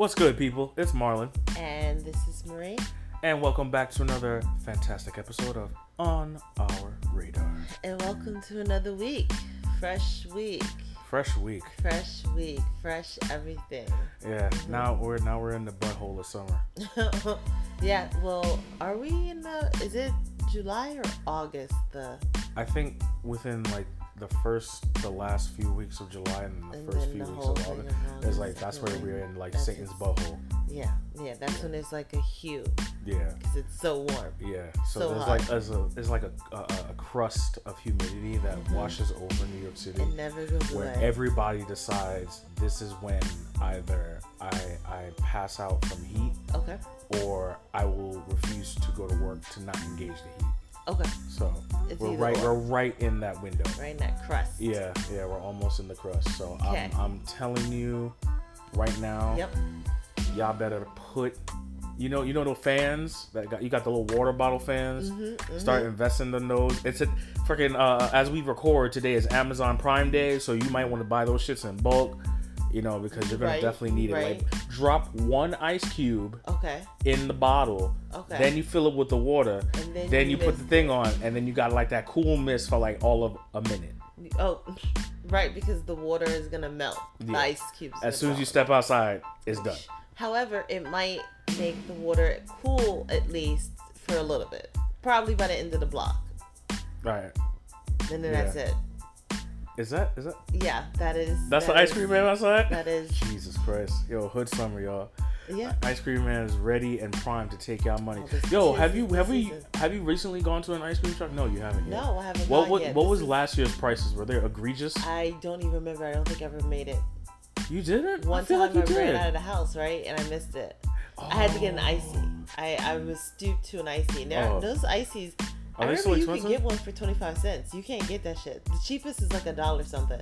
What's good, people? It's Marlon, And this is Marie. and welcome back to another fantastic episode of On Our Radar. And welcome to another week. Fresh week. Fresh week. Fresh week. Fresh everything. Yeah. Mm-hmm. Now we're now we're in the butthole of summer. yeah, well, are we in the. Is it July or August? The. I think within like the first, the last few weeks of July and the And first few the weeks of August, it's like that's where we're in like that's Satan's butthole. Yeah, yeah, that's when it's like a hue Yeah. because it's so warm. Yeah, so, So there's hot. like there's a there's like a, a, a crust of humidity that Mhm. washes over New York City. It never goes where away. everybody decides this is when either I I pass out from heat okay, or I will refuse to go to work to not engage the heat. Okay. So It's we're right or. we're right in that window. Right in that crust. Yeah, yeah, we're almost in the crust. So Okay. I'm I'm telling you right now, Yep. y'all better put you know you know the fans that got you got the little water bottle fans. Mhm, mhm. Start investing in those. It's a freaking uh, as we record today is Amazon Prime Day, so you might want to buy those shits in bulk. You know because you're gonna Right, definitely need right. it. Like drop one ice cube Okay. in the bottle, Okay. then you fill it with the water, And then then you you put the thing on, and then you got like that cool mist for like all of a minute. Oh, right, because the water is gonna melt. The ice cubes. As soon as you step outside, it's done. However, it might make the water cool at least for a little bit. Probably by the end of the block. Right? And then Yeah. that's it. Is that is that Yeah, that is. that's that the ice cream man outside? That is. Jesus Christ, yo, hood summer, y'all. Yeah. Uh, ice cream man is ready and primed to take y'all money. Oh, Yo, have you this have we is- have you recently gone to an ice cream truck? No, you haven't yet. No, I haven't. What what, yet. what was last year's prices? Were they egregious? I don't even remember. I don't think I ever made it. You didn't. One I feel time like you I ran out of the house, right, and I missed it. I had to get an oh. icy. I, I was stooped to an icy. Now Oh. those ices. Are I they so you expensive? could get one for twenty five cents. You can't get that shit. The cheapest is like a dollar something.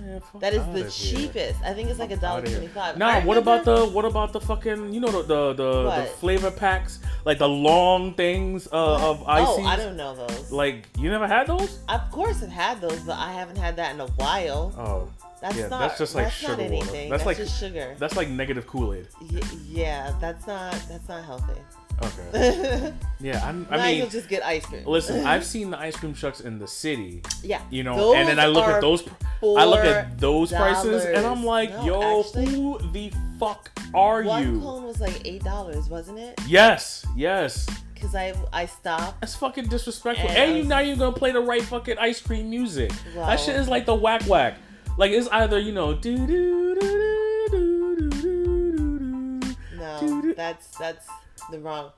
Man, That is the here. cheapest. I think it's like a dollar twenty five. Nah, what about the what about the fucking you know the the the, the flavor packs like the long things uh, of ice? Oh, I don't know those. Like you never had those? of course, I've had those, but I haven't had that in a while. Oh, That's yeah, not. that's just like that's sugar not water. That's That's, like- just sugar. that's like negative Kool Aid. Y- yeah, that's not. That's not healthy. Okay. Yeah, I'm, I mean, well just get ice cream. listen, I've seen the ice cream trucks in the city, yeah, you know, Those and then I look are at those. pr- I look at those prices, and I'm like, No, yo, actually- who the fuck are you? One you? cone was like eight dollars, wasn't it? Yes, yes. Because I I stopped. That's fucking disrespectful. And And, you now you're gonna play the right fucking ice cream music. Wow. That shit is like the whack whack. Like it's either you know do do do do do do do do. No, that's that's the wrong.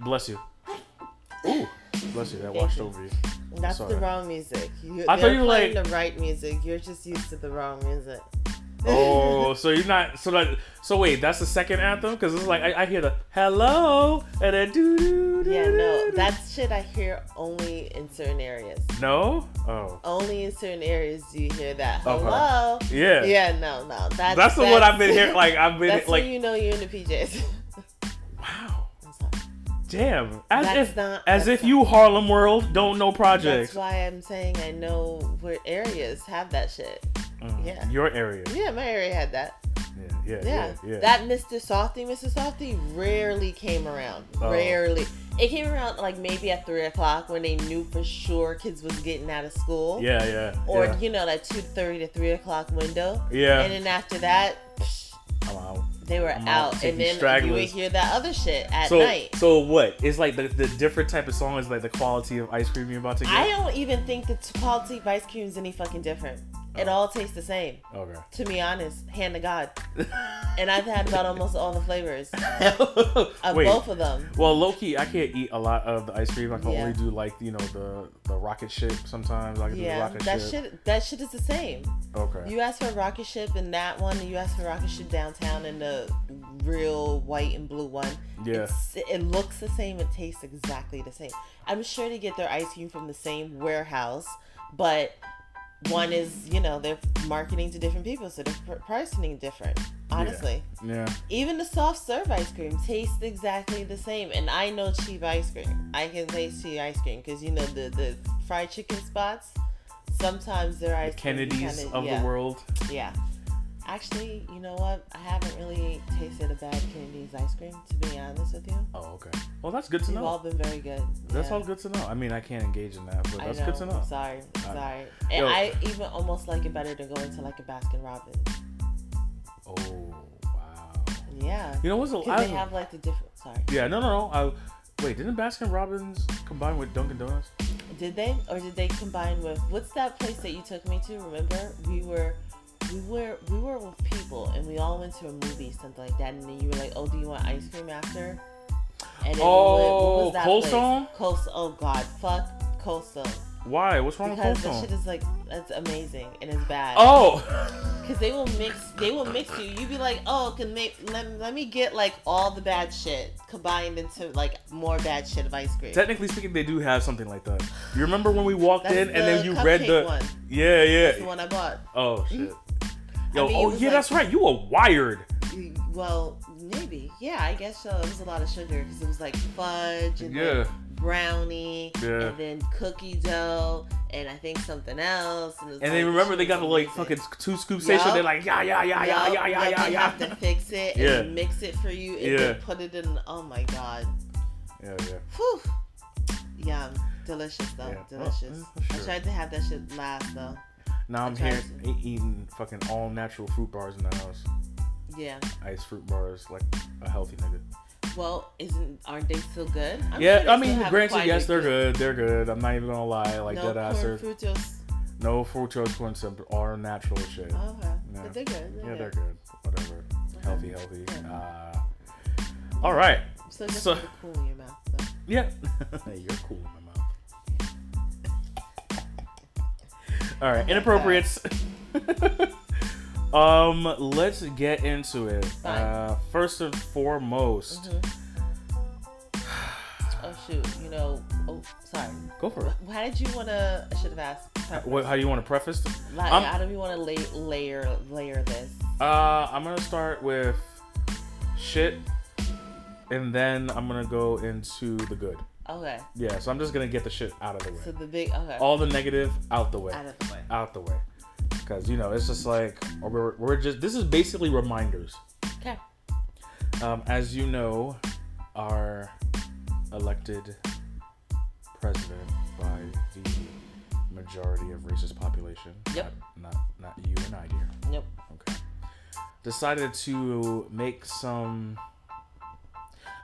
Bless you. Ooh, bless you. That Thank washed you. over you. That's the wrong music. You, I thought they're you were playing like- the right music. You're just used to the wrong music. Oh, so you're not so that so wait, that's the second anthem because it's like I, I hear the hello and then do do do. yeah, no, do. that's shit I hear only in certain areas. no. Oh, Only in certain areas do you hear that. Okay. Hello. yeah. Yeah, no, no. That's That's the one I've been hearing. Like I've been that's like, when you know you're in the PJs. wow, damn. As That's if not- as if you Harlem World don't know projects. That's why I'm saying I know where areas have that shit. Mm, yeah. Your area. Yeah, my area had that. Yeah, yeah, Yeah. yeah. yeah. That Mr. Softee, Mr. Softee rarely came around. Oh. Rarely. It came around like maybe at three o'clock when they knew for sure kids was getting out of school. yeah, yeah. Or yeah. you know that two thirty to three o'clock window. Yeah. And then after that, psh, I'm out. They were I'm out. And then you would hear that other shit at So, night. so what? It's like the, the different type of song is like the quality of ice cream you're about to get. I don't even think the quality of ice cream is any fucking different. It all tastes the same. okay. To be honest, hand to God. And I've had about almost all the flavors of Wait. both of them. Well, low key, I can't eat a lot of the ice cream. I can Yeah. only do like you know the the rocket ship sometimes. I can do the Yeah, rocket that ship. shit that shit is the same. Okay. You asked for a rocket ship in that one, and you asked for rocket ship downtown in the real white and blue one. Yeah. It's, it looks the same. It tastes exactly the same. I'm sure they get their ice cream from the same warehouse, but one is you know they're marketing to different people, so they're pr- pricing different. Honestly, yeah. even the soft serve ice cream tastes exactly the same. And I know cheap ice cream. I can taste cheap ice cream because you know the the fried chicken spots. Sometimes their ice cream Kennedys kinda- of yeah, the world. Yeah. Actually, you know what? I haven't really tasted a bad Kennedy's ice cream, to be honest with you. Oh, okay. Well, that's good to know. You've all been very good. That's Yeah. all good to know. I mean, I can't engage in that, but that's know. good to know. I'm sorry. I'm sorry. And yo. I even almost like it better to go into like a Baskin Robbins. Oh, wow. Yeah. You know what's a Because I- they have like the different. Sorry. Yeah, no, no, no. I, wait, didn't Baskin Robbins combine with Dunkin' Donuts? Did they, or did they combine with what's that place that you took me to? Remember, we were, we were, we were with people, and we all went to a movie, something like that. And then you were like, "Oh, do you want ice cream after?" And then Oh, we went, what was oh, that Cold place? Stone? Cold. Oh God, fuck Cold Stone. Why? What's wrong Because with that Cold shit is like that's amazing and it's bad. Oh, Because they will mix, they will mix you. You'd be like, oh, can make let, let me get like all the bad shit combined into like more bad shit of ice cream. technically speaking, they do have something like that. You remember when we walked That's in and then you read the one. yeah, That's the yeah. one I bought. Oh mm-hmm. shit. Yo, mean, oh yeah, like- that's right. You were wired. Well, maybe. Yeah, I guess so. It was a lot of sugar because it was like fudge and Yeah. Brownie Yeah. and then cookie dough and I think something else. And, And like, then remember they got the like fucking two scoop station. They're like yeah, yeah, yeah, yeah, yeah, yeah, yeah, they yeah. have to fix it and Yeah. mix it for you and Yeah. then put it in. Oh my god. Yeah, yeah. Whew. Yum. Delicious though. Yeah. Oh, Delicious. yeah, for I tried to have that shit last though. Now I'm here to. eating fucking all natural fruit bars in the house. Yeah. Ice fruit bars, like a healthy nigga. Well, isn't aren't they still good? I'm yeah, they I mean, granted, yes, they're good-. They're good. I'm not even gonna lie, like no that They're, fructose. no fructose corn syrup, all natural shit. Oh, okay. Yeah. But they're good. yeah, They're they're good. Whatever. Healthy, healthy. Yeah. Uh, all right. So just So- cool in your mouth. So. Yeah. You're cool in my mouth. All right, my inappropriate. um, let's get into it. Uh, first and foremost, Mhm. Oh shoot! You know. Oh, sorry. go for it. How did you want to? I should have asked. What, how do you want to preface? Like, I'm- how do you want to lay, layer layer this? Uh, I'm gonna start with shit, and then I'm gonna go into the good. Okay. Yeah, so I'm just gonna get the shit out of the way. So the big. Okay. All the negative out the way. out of the way. out the way because you know it's just like we're, we're just this is basically reminders Okay. um, as you know our elected president by the majority of racist population Yep. not, not not you and i dear Yep. okay decided to make some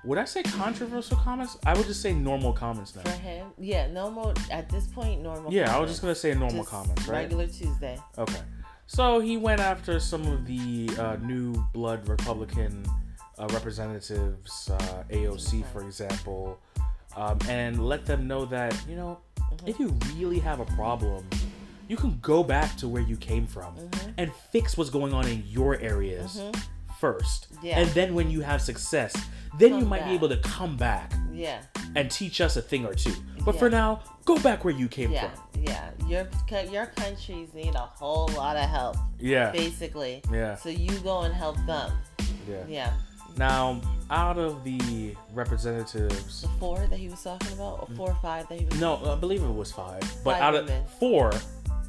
would i say controversial comments i would just say normal comments now. For him, yeah. Normal at this point. Normal. yeah i was just gonna say normal Just comments right Regular Tuesday. Okay. So he went after some of the uh, new blood Republican uh, representatives, uh, AOC, for example, um, and let them know that, you know, Mm-hmm. if you really have a problem, you can go back to where you came from Mm-hmm. and fix what's going on in your areas first. Yeah. And then when you have success, then you Come might be able to come back Yeah. and teach us a thing or two. But for now, go back where you came Yeah. from. Yeah. Your your countries need a whole lot of help, Yeah. basically. Yeah. So you go and help them. Yeah. Yeah. Now, out of the representatives, The four that he was talking about, or mm. four or five that he was. no, I believe it was five, but Five out of women. four,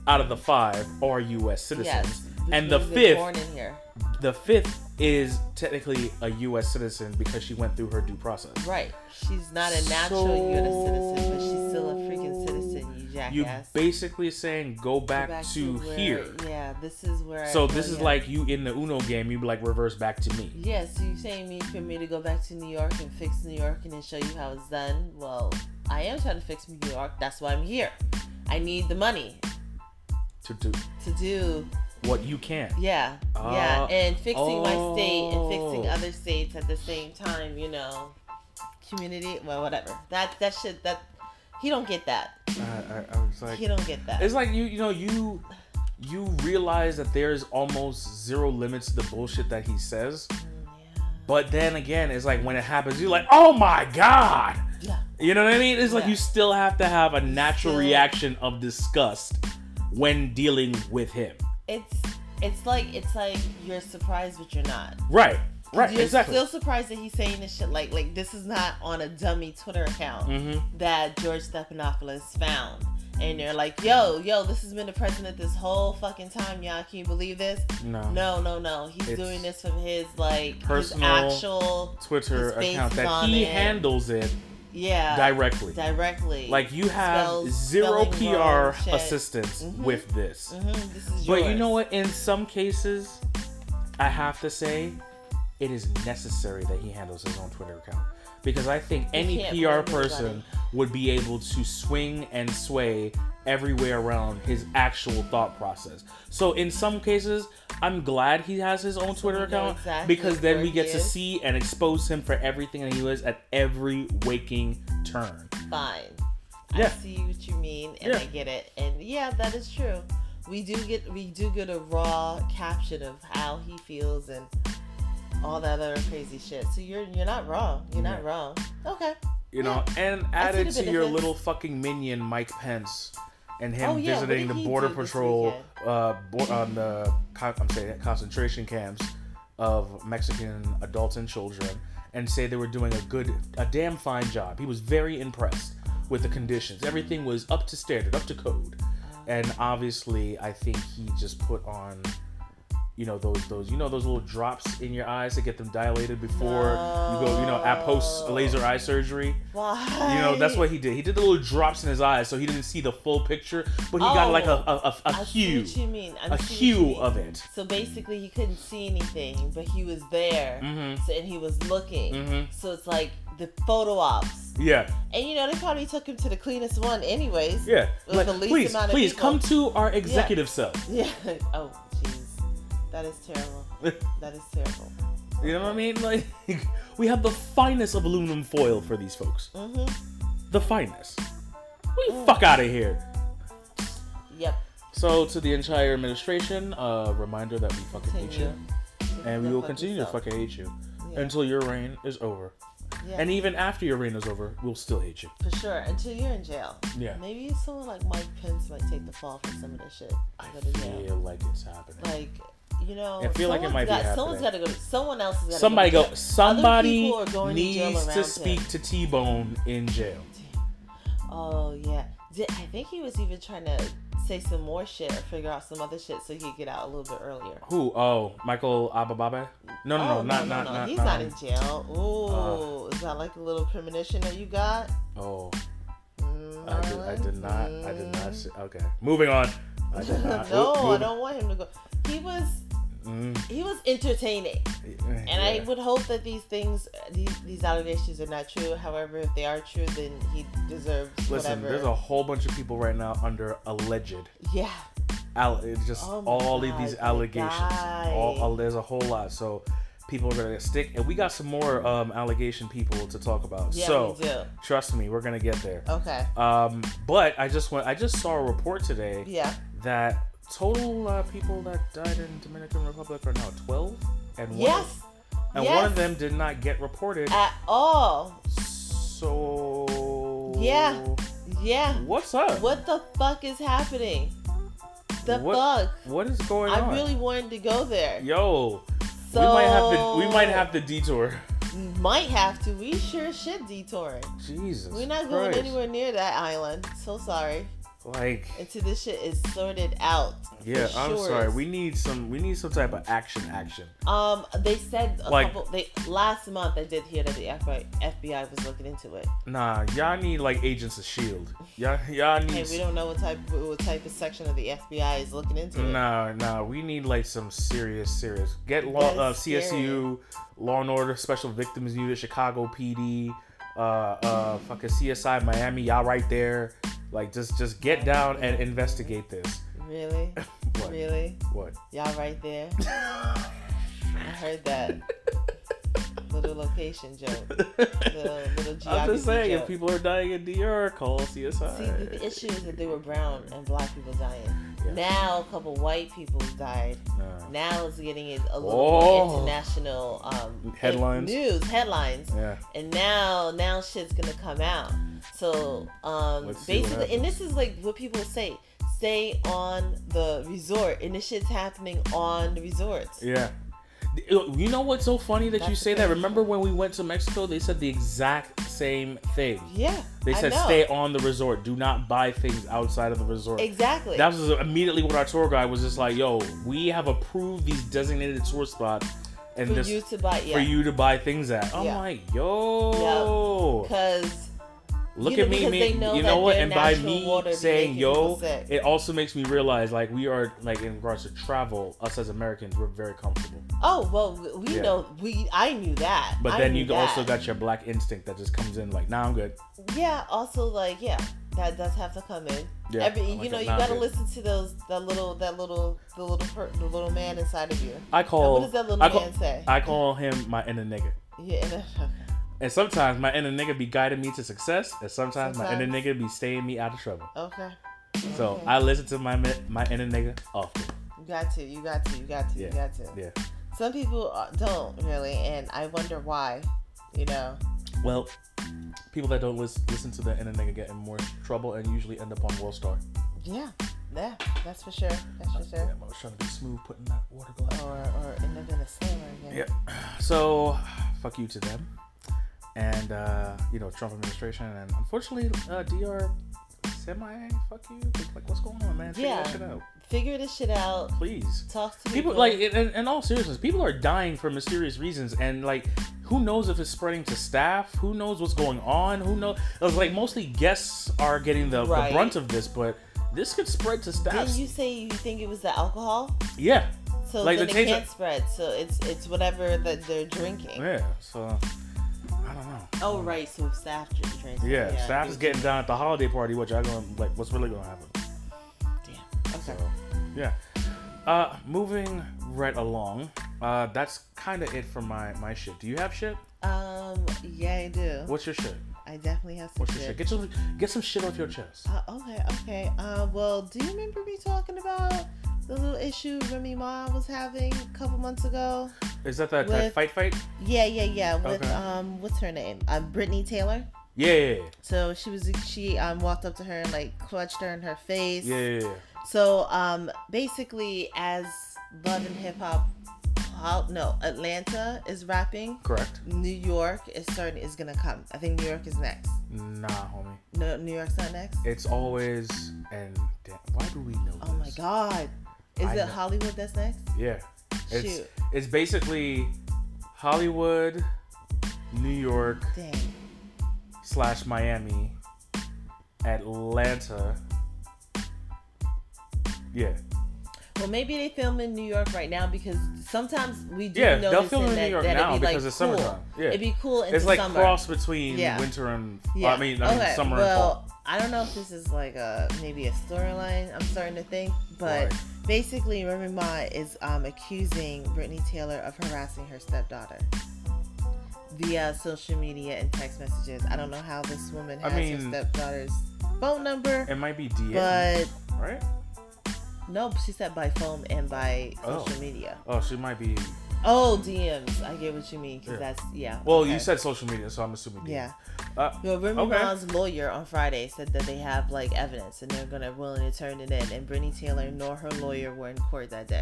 out of the five are U.S. citizens, Yes. and the fifth, Born in here. the fifth is technically a U.S. citizen because she went through her due process. Right. She's not a natural So- U.S. citizen, but she's still a freaking citizen. You jackass. You basically saying go Go back, to, where- here. Yeah. This is where. So I, this is like you in the Uno game. You be like reverse back to me. Yeah, so you saying me for me to go back to New York and fix New York and then show you how it's done? Well, I am trying to fix New York. That's why I'm here. I need the money To do to do what you can. yeah, Uh, yeah, and fixing my state and fixing oh. other states at the same time. You know, community. Well, whatever. That that shit. That he don't get that. I, I, I was like, he don't get that. It's like you, you know, you, you realize that there's almost zero limits to the bullshit that he says. Mm, yeah. But then again, it's like when it happens, you're like, oh my god. Yeah. You know what I mean? It's like Yeah. you still have to have a natural reaction of disgust when dealing with him. It's it's like it's like you're surprised but you're not. Right. Right. You're exactly. still surprised that he's saying this shit like like this is not on a dummy Twitter account hmm that George Stephanopoulos found. and they're like, "Yo, yo, this has been the president this whole fucking time, y'all. Can you believe this?" No. No, no, no. He's It's doing this from his like personal his actual Twitter account that he it. handles it yeah directly. directly. Like you have Spells- zero PR assistance Mhm. with this. hmm this is But you know what? In some cases, I have to say, it is necessary that he handles his own Twitter account because I think any PR person would be able to swing and sway everywhere around his actual thought process. So in some cases, I'm glad he has his own Twitter account exactly because then we get to see and expose him for everything that he was at every waking turn. Fine. Yeah. I see what you mean, and Yeah. I get it. And yeah, that is true. We do get we do get a raw caption of how he feels and all that other crazy shit. So you're you're not wrong. You're not Yeah. wrong. Okay. You know, and added to your little fucking minion Mike Pence and him Oh, yeah, visiting the border patrol uh bo- on the con- I'm saying concentration camps of Mexican adults and children and say they were doing a good a damn fine job. He was very impressed with the conditions. Everything was up to standard, up to code. And obviously, I think he just put on you know those those you know those little drops in your eyes to get them dilated before you go you know at post laser eye surgery Why? you know, that's what he did. He did the little drops in his eyes so he didn't see the full picture, but he got like a a, a, a Oh, see hue, what you mean. I a see what you hue mean. of it. So basically, he couldn't see anything, but he was there, Mm-hmm. so, and he was looking. Mhm. So it's like the photo ops, Yeah, and you know they probably took him to the cleanest one, anyways. yeah. With Like, the least please, amount of please people. come to our executive cell. Yeah. Oh, that is terrible. That is terrible. You know what I mean? Like, we have the finest of aluminum foil for these folks. Mm-hmm. The finest. We Mm. fuck out of here. Yep. So, to the entire administration, a reminder that we fucking hate you, Continue. and we will continue to yourself. fucking hate you Yeah. until your reign is over. Yeah. And even after your reign is over, we'll still hate you. for sure, until you're in jail. Yeah. Maybe someone like Mike Pence might take the fall for some of this shit. I to jail. feel like it's happening. Like, you know, I feel like it might be got, Someone's got happening. to go. Someone else has got to somebody go. go. Somebody going to needs to speak him. to T Bone in jail. Oh yeah. Did, I think he was even trying to say some more shit or figure out some other shit so he could get out a little bit earlier. Who? Oh, Michael Abababe? No, no, no, oh, not, no, not, no, not. He's not um, in jail. Ooh, is that like a little premonition that you got? Oh, I did, I did not. I did not. Mm. Okay, moving on. I did not. no, Oop, I don't want him to go. He was Mm, he was entertaining, and I would hope that these things, these these allegations are not true. However, if they are true, then he deserves Listen, whatever. there's a whole bunch of people right now under alleged. yeah, it's just Oh all of these allegations. All, all- there's a whole lot. So people are gonna stick, and we got some more um, allegation people to talk about. yeah, so we do. trust me, we're gonna get there. Okay, Um, but I just went. I just saw a report today yeah. that total uh, people that died in Dominican Republic are now 12, and one Yes, and yes. one of them did not get reported. at all. So Yeah. Yeah. what's up? What the fuck is happening? The What- fuck? What is going on? I really wanted to go there. Yo, So we might have to. We might have to detour. Might have to. We sure should detour. Jesus. We're not going anywhere near that island. So sorry. Like, Until this shit is sorted out. yeah, I'm sorry. We need some. We need some type of action. Action. Um, they said a Like- couple. They last month I did hear that the FBI, FBI was looking into it. Nah, y'all need like agents of Shield. Y'all, y'all need. Hey, we don't know what type what type of section of the FBI is looking into it. Nah, nah, we need like some serious, serious. Get law, uh, CSU, Law and Order Special Victims Unit, Chicago PD, uh, uh, fucking CSI Miami, y'all right there. Like, just, just get down and investigate this. Really? What? Really? What? Y'all right there? I heard that little location joke. Little, little I'm just saying, joke. if people are dying in DR, call CSI. See, the, issue is that they were brown and black people dying. Yeah. Now a couple white people died. Nah. Now it's getting it a little Oh. more international um, Headlines? news headlines. Yeah. and now now shit's gonna come out. So um Let's see what basically, and this is like what people say: stay on the resort, and this shit's happening on the resorts. Yeah. You know what's so funny that you say that? Remember when we went to Mexico? They said the exact same thing. Yeah. They said stay on the resort. Do not buy things outside of the resort. Exactly. That was immediately what our tour guide was just like, "Yo, we have approved these designated tour spots, and for this you to buy. Yeah. for you to buy things at." I'm Yeah. like, "Yo, Because look you at me, me know you know what?" And by me saying "yo," it also makes me realize, like, we are like in regards to travel, us as Americans, we're very comfortable. oh well, we Yeah. know we. I knew that. But I then you that. also got your black instinct that just comes in, like, "Nah, I'm good." Yeah. Also, like yeah, that does have to come in. Yeah, Every, you like know, you gotta good. listen to those that little that little the little per, the little man inside of you. I call. what does that little I call, man say? I call him my inner nigga. yeah. uh, And sometimes my inner nigga be guiding me to success, and sometimes, my inner nigga be staying me out of trouble. okay. So Okay. I listen to my my inner nigga often. You got to. You got to. You got to. Yeah. You got to. Yeah. Some people uh, don't really, and I wonder why. You know. Well, people that don't listen, listen to their inner nigga get in more trouble and usually end up on World Star. Yeah. Yeah. That's for sure. That's for Yeah, sure. I was trying to be smooth putting that water glass. Or or end up in a slammer again. Yeah. So, fuck you to them, and uh, you know Trump administration, and unfortunately, uh, Dr. Semi fuck you. Like, what's going on, man? Figure that Yeah. shit out, Figure this shit out. please. Talk to people like in, in, all seriousness people are dying for mysterious reasons and like who knows if it's spreading to staff who knows what's going on who knows it was like mostly guests are getting the, Right. the brunt of this but this could spread to staff Didn't you say you think it was the alcohol? yeah So Like, then the it can't spread. So it's it's whatever that they're drinking. yeah so don't Oh right, so staff drink drinks. yeah, I staff is getting down at the holiday party what y'all gonna like what's really gonna happen Damn. Okay. so yeah uh moving right along uh that's kind of it for my my shit do you have shit Um. Yeah, I do. what's your shit I definitely have some what's your shit. shit get some get some shit off your chest Uh, okay. Okay. Uh. Well, do you remember me talking about the little issue Remy Ma was having a couple months ago? is that that, that fight fight Yeah. Yeah. Yeah. With Okay. um. What's her name? Um. Brittney Taylor. yeah yeah yeah. So she was she um walked up to her and like clutched her in her face. Yeah, yeah, yeah. So um basically as Love and Hip Hop no, Atlanta is wrapping. correct. New York is starting is gonna come. I think New York is next. Nah, homie. No New York's not next? It's always and damn, why do we know Oh my god. Is I it know. Hollywood that's next? Yeah, it's Shoot. it's basically Hollywood, New York Dang. slash Miami, Atlanta. Yeah, Well, maybe they film in New York right now because sometimes we do Yeah, notice they'll film in that, New York that now it'd be because like it's cool. summertime. Yeah. It'd be cool in it's the like summer. cross between Yeah. winter and Yeah. I mean, I mean okay. summer well, and fall. I don't know if this is like a maybe a storyline. I'm starting to think, but Right. basically, Remy Ma is um, accusing Brittney Taylor of harassing her stepdaughter via social media and text messages. I don't know how this woman I has mean- her stepdaughter's phone number, It might be DM, but right? Nope, she said by phone and by Oh. social media. Oh, she might be. Oh, DMs. I get what you mean because Yeah. that's yeah. Well, okay. you said social media, so I'm assuming. DM. yeah. Uh, Well, Remy Okay. Ma's lawyer on Friday said that they have like evidence and they're gonna willing to turn it in. And Brittney Taylor nor her lawyer were in court that day,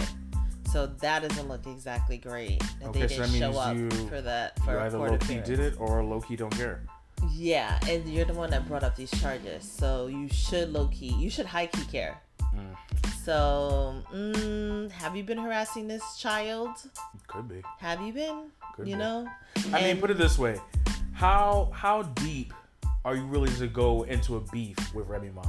so that doesn't look exactly great. That Okay, they so that didn't show means up you- for that for you a either court low key appearance. did it or low key don't care. Yeah, and you're the one that brought up these charges, so you should low key, you should high key care. Mm. So, mm, have you been harassing this child? Could be. Have you been? Could you be. know? I mean, put it this way: how how deep are you really to go into a beef with Remy Ma?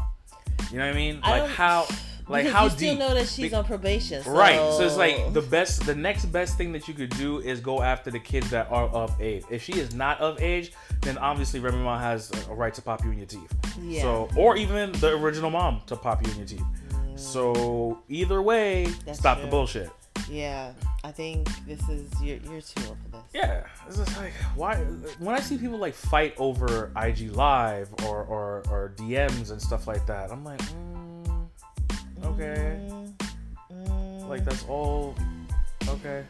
You know what I mean? I Like how like how you still deep? know that she's Be- on probation. So... Right. So it's like the best, the next best thing that you could do is go after the kids that are of age. If she is not of age, then obviously Remy Ma has a right to pop you in your teeth. Yeah. So, or even the original mom to pop you in your teeth. So either way, That's stop the bullshit. Yeah, I think this is you're you're too old for this. Yeah, it's just like why when I see people like fight over IG Live or or, or DMs and stuff like that, I'm like, mm, okay, Mm, like that's all okay,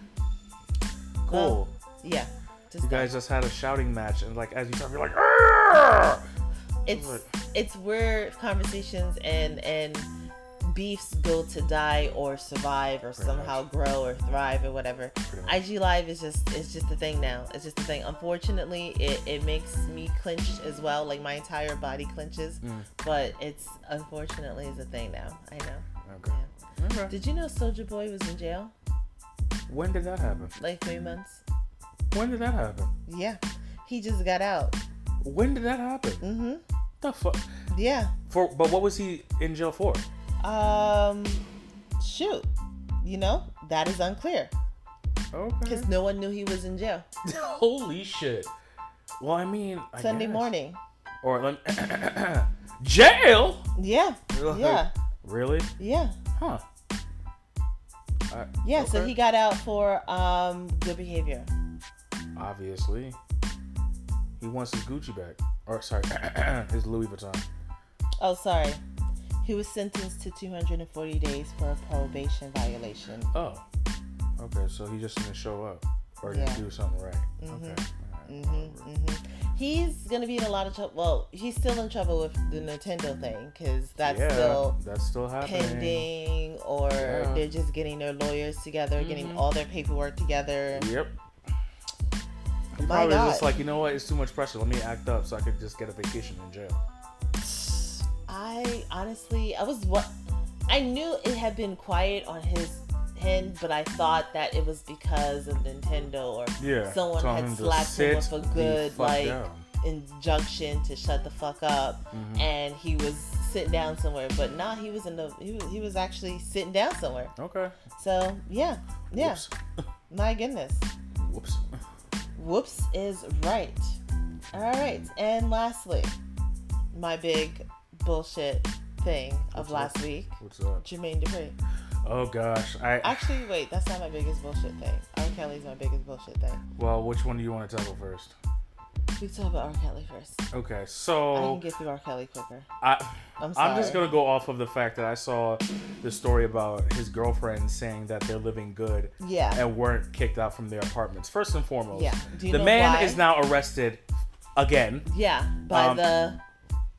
cool. Well, yeah. You that. guys just had a shouting match, and like as you talk, you're like, "Arrgh!" it's like- it's weird conversations and and beefs go to die or survive or Pretty somehow grow or thrive or whatever. IG Live is just it's just a thing now. It's just a thing. Unfortunately, it, it makes me clench as well. Like my entire body clenches. Mm. But it's unfortunately is a thing now. I know. Okay. Yeah. Okay. Did you know Soulja Boy was in jail When did that happen? like three months? When did that happen? Yeah, he just got out. When did that happen? Mm-hmm. The fuck? Yeah. For but what was he in jail for? Um, shoot. You know that is unclear Okay. because no one knew he was in jail. Holy shit. Well, I mean, I Sunday guess. morning. or let me- jail. Yeah. Yeah. Really? Yeah. Huh. Uh, Yeah. So he got out for um good behavior. obviously he wants his Gucci back, or sorry, his Louis Vuitton. Oh, sorry. He was sentenced to 240 days for a probation violation. Oh, okay. So he just didn't show up or Yeah. didn't do something right. Mm-hmm. Okay. hmm hmm He's gonna be in a lot of trouble. Well, he's still in trouble with the Nintendo thing because that's yeah, still that's still happening. pending, or Yeah. they're just getting their lawyers together, getting Mhm. all their paperwork together. Yep. He My probably God. just like, you know what? It's too much pressure. Let me act up so I could just get a vacation in jail. I honestly, I was what I knew it had been quiet on his end, but I thought that it was because of Nintendo or Yeah. someone had slapped him with a good like down. injunction to shut the fuck up, Mhm. and he was sitting down somewhere. But nah, he was in the he was, he was actually sitting down somewhere. Okay. So yeah, yeah. Whoops. My goodness. Whoops. Whoops is right. All right, and lastly, my big bullshit thing of What's last up? week. What's up? Jermaine Dupri. Oh gosh. I Actually, wait, that's not my biggest bullshit thing. R. Kelly's my biggest bullshit thing. well, which one do you want to tackle first? We talk about R. Kelly first. Okay, so I can get through R. Kelly quicker. I, I'm, sorry. I'm just gonna go off of the fact that I saw the story about his girlfriend saying that they're living good Yeah. and weren't kicked out from their apartments. First and foremost, Yeah. Do you the man why? is now arrested again Yeah, by Um, the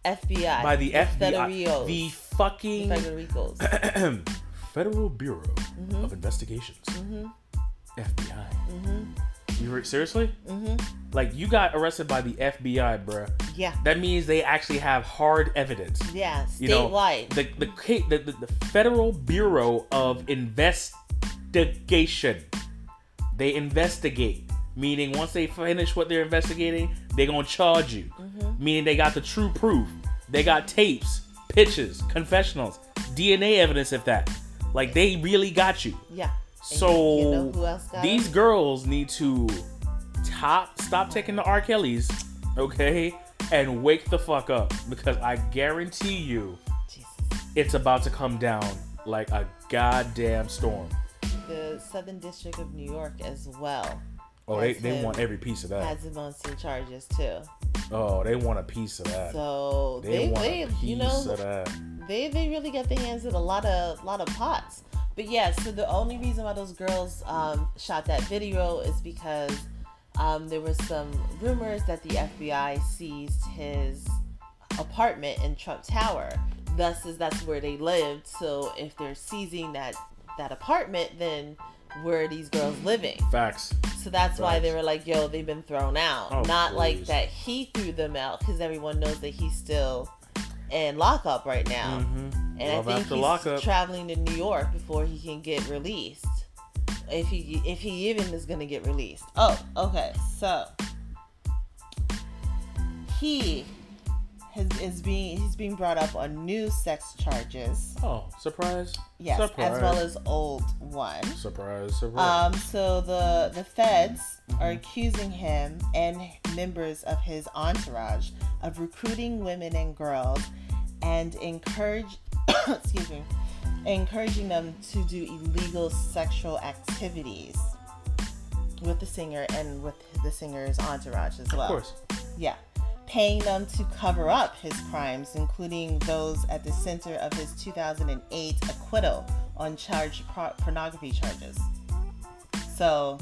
FBI. by the FBI, Federales. the fucking Federicos. Federal Bureau Mhm. of Investigations, Mm-hmm. FBI. Mm-hmm. You re- seriously? Mm-hmm. Like you got arrested by the FBI, bruh. Yeah. That means they actually have hard evidence. Yeah. You know, Statewide. The the, the, the, the Federal Bureau of Investigation. They investigate, meaning once they finish what they're investigating, they're gonna charge you. mm-hmm. Meaning they got the true proof. They got tapes, pictures, confessionals, DNA evidence, if that. Like they really got you. Yeah. So you know who else got these it? girls need to top stop taking the R. Kellys, okay, and wake the fuck up because I guarantee you Jesus. it's about to come down like a goddamn storm. The Southern District of New York as well Oh, they, they want every piece of that. has him on some charges too. Oh, they want a piece of that. So They they, want they, a piece you know, of that. they they really got their hands in a lot of lot of pots. But yeah, so the only reason why those girls um, shot that video is because um, there were some rumors that the FBI seized his apartment in Trump Tower. Thus, is that's where they lived. So if they're seizing that that apartment, then where are these girls living? Facts. So that's why they were like, "Yo, they've been thrown out." Oh, Not like that he threw them out, because everyone knows that he's still in lockup right now, Mm-hmm. and Love I think he's lockup. traveling to New York before he can get released. If he if he even is gonna get released. Oh, okay. So he has is being he's being brought up on new sex charges. oh, surprise. Yes, surprise. as well as old one. Surprise, surprise. Um, so the the feds are Mhm. accusing him and members of his entourage of recruiting women and girls and encourage excuse me encouraging them to do illegal sexual activities with the singer and with the singer's entourage as well. of course. Yeah. Paying them to cover up his crimes, including those at the center of his 2008 acquittal on charged pro- pornography charges. So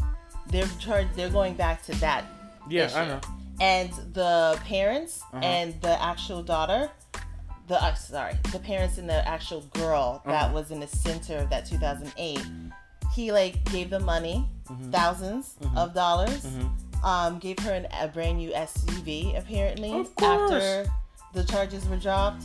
they're charged. They're going back to that. Yeah, issue. I know. And the parents Uh-huh. and the actual daughter, the uh, sorry, the parents and the actual girl that Uh-huh. was in the center of that 2008. He like gave them money, 1000s of dollars. Um, gave her an, a brand new SUV apparently Of course. after the charges were dropped.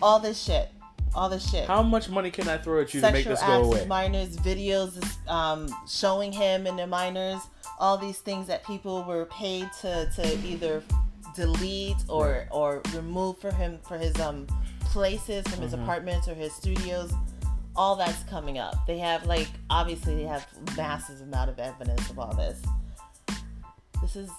All this shit, all this shit. How much money can I throw at you to make Sexual this acts go with away? minors, videos um, showing him and the minors, all these things that people were paid to, to either delete or or remove for him for his um places from Mm-hmm. his apartments or his studios. All that's coming up. They have like obviously they have massive amount of evidence of all this. This is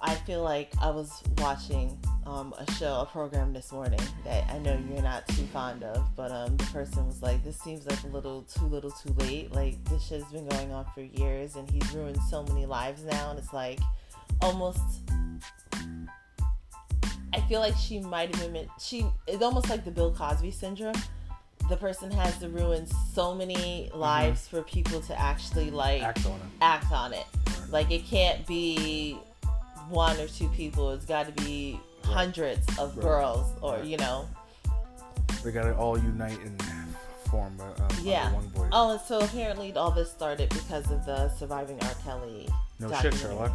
I feel like I was watching um, a show, a program this morning that I know you're not too fond of, but um, the person was like, "This seems like a little too little, too late. Like this shit has been going on for years, and he's ruined so many lives now, and it's like almost." I feel like she might have been. She it's almost like the Bill Cosby syndrome. The person has to ruin so many lives for people to actually like Act on it. act on it. Like it can't be one or two people. It's got to be hundreds of Right. girls, or Right. you know. They gotta all unite and form uh, um, Yeah. one voice. Oh, and so apparently all this started because of the surviving R. Kelly. no shit, documentary. Sherlock.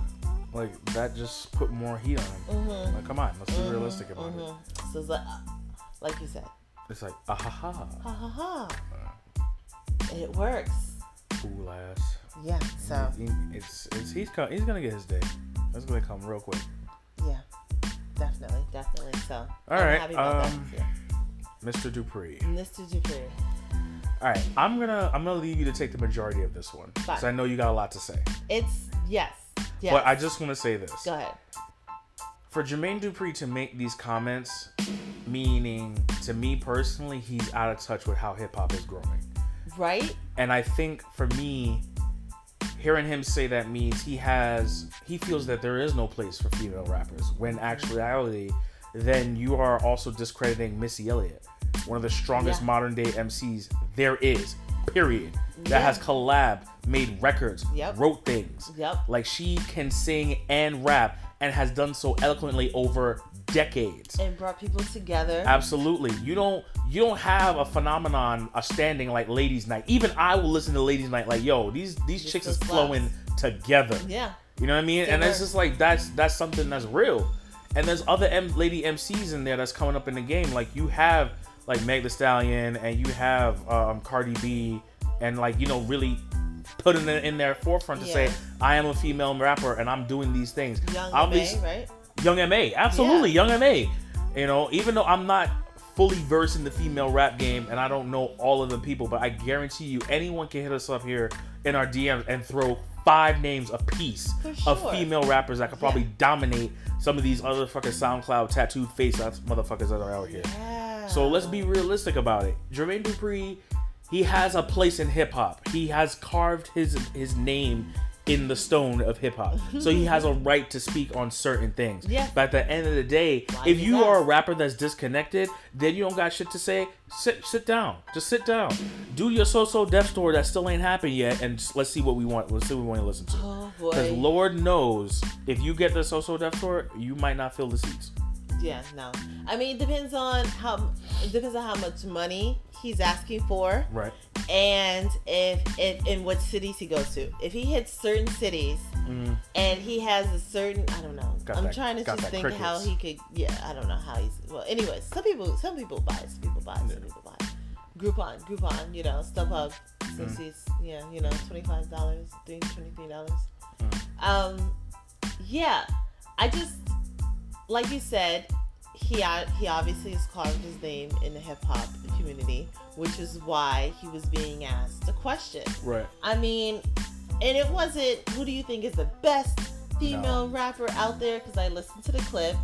Like that just put more heat on him. Mhm. Like, come on, let's be realistic about it. Mhm. So it's like, like you said, It's like, ah ha ha, ha ha ha. It works. Cool ass. Yeah. So He- it's, it's he's co- he's gonna get his day. That's gonna come real quick. yeah, definitely, definitely. So All I'm right, happy about um, that. Mr. Dupri. Mr. Dupri. All right, I'm gonna I'm gonna leave you to take the majority of this one because I know you got a lot to say. It's yes. Yes. But I just want to say this: Go ahead. For Jermaine Dupri to make these comments, meaning to me personally, he's out of touch with how hip hop is growing. Right? And I think for me, hearing him say that means he has he feels that there is no place for female rappers. When actuality, then you are also discrediting Missy Elliott, one of the strongest Yeah. modern day MCs there is. Period. That Yeah. has collab, made records, Yep. wrote things. Yep. Like she can sing and rap and has done so eloquently over decades. And brought people together. Absolutely. You don't you don't have a phenomenon a standing like Ladies Night. Even I will listen to Ladies Night like, yo, these these This chicks is flowing together. Yeah. You know what I mean? They and it's just like that's that's something that's real. And there's other M- lady MCs in there that's coming up in the game. Like you have like Meg The Stallion and you have um, Cardi B and like you know really putting it in their forefront to say I am a female rapper and I'm doing these things. Young Ma, right? Young MA, absolutely, Young MA. You know, even though I'm not fully versed in the female rap game and I don't know all of the people, but I guarantee you, anyone can hit us up here in our DMs and throw five names a piece For of female rappers that could probably Yeah. dominate some of these other fucking SoundCloud tattooed face ass motherfuckers that are out here. Yeah. So let's be realistic about it. Jermaine Dupri, he has a place in hip hop. He has carved his his name in the stone of hip hop. so he has a right to speak on certain things. Yeah. But at the end of the day, Why if you are a rapper that's disconnected, then you don't got shit to say. Sit sit down. Just sit down. Do your So So Def story that still ain't happened yet, and let's see what we want. Let's see what we want to listen to. Oh Because boy. Lord knows, if you get the So So Def tour, you might not fill the seats. Yeah, no. I mean, it depends on how it depends on how much money he's asking for, Right. and if if in what cities he goes to. If he hits certain cities Mm, and he has a certain, I don't know. Got I'm that- trying to just think how he could. Yeah, I don't know how he's. Well, anyways, some people some people buy, some people buy, some Yeah. people buy. Groupon, Groupon, you know, StubHub, Mm. sixties, yeah, you know, twenty five dollars, three twenty three dollars. Mm. Um, yeah, I just like you said, he he obviously has carved his name in the hip hop community, which is why he was being asked a question. right. I mean, and it wasn't who do you think is the best female rapper out there? Because I listened to the clip.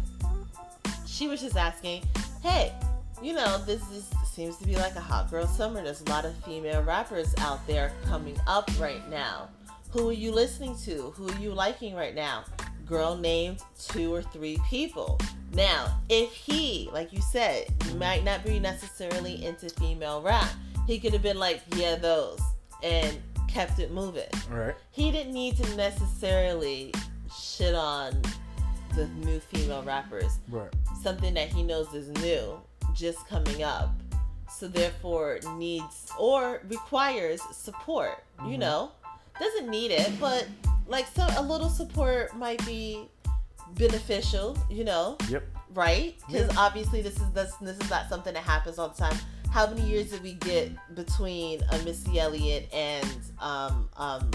She was just asking, hey, you know, this is seems to be like a hot girl summer. There's a lot of female rappers out there coming up right now. Who are you listening to? Who are you liking right now? Girl named two or three people. Now, if he, like you said, might not be necessarily into female rap, he could have been like, yeah, those, and kept it moving. Right. He didn't need to necessarily shit on the new female rappers. Right. something that he knows is new, just coming up. So therefore needs or requires support. You Mhm. know, doesn't need it, but like so a little support might be beneficial. You know, Yep. right? Because Yeah. obviously this is this this is not something that happens all the time. How many years did we get between uh, Missy Elliott and um um?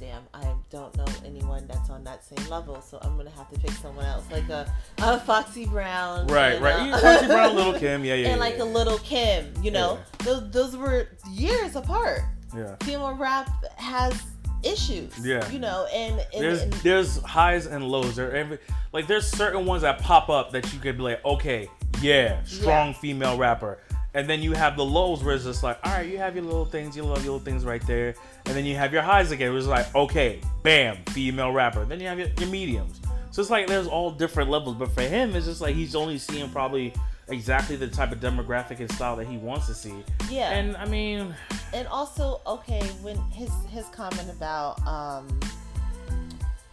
Damn, I don't know anyone that's on that same level, so I'm gonna have to pick someone else, like a, a Foxy Brown, Right, right. Foxy Brown, Little Kim, yeah, yeah, and yeah, like yeah. a little Kim. You know, those those were years apart. yeah. Female rap has issues. Yeah. you know, and, and, There's and there's highs and lows. There every like there's certain ones that pop up that you could be like, okay, yeah, strong Yeah. female rapper. And then you have the lows where it's just like, all right, you have your little things, you love your little things right there. And then you have your highs again, where it's like, okay, bam, female rapper. Then you have your, your mediums. So it's like there's all different levels. But for him, it's just like he's only seeing probably exactly the type of demographic and style that he wants to see. yeah, And I mean, and also okay when his his comment about um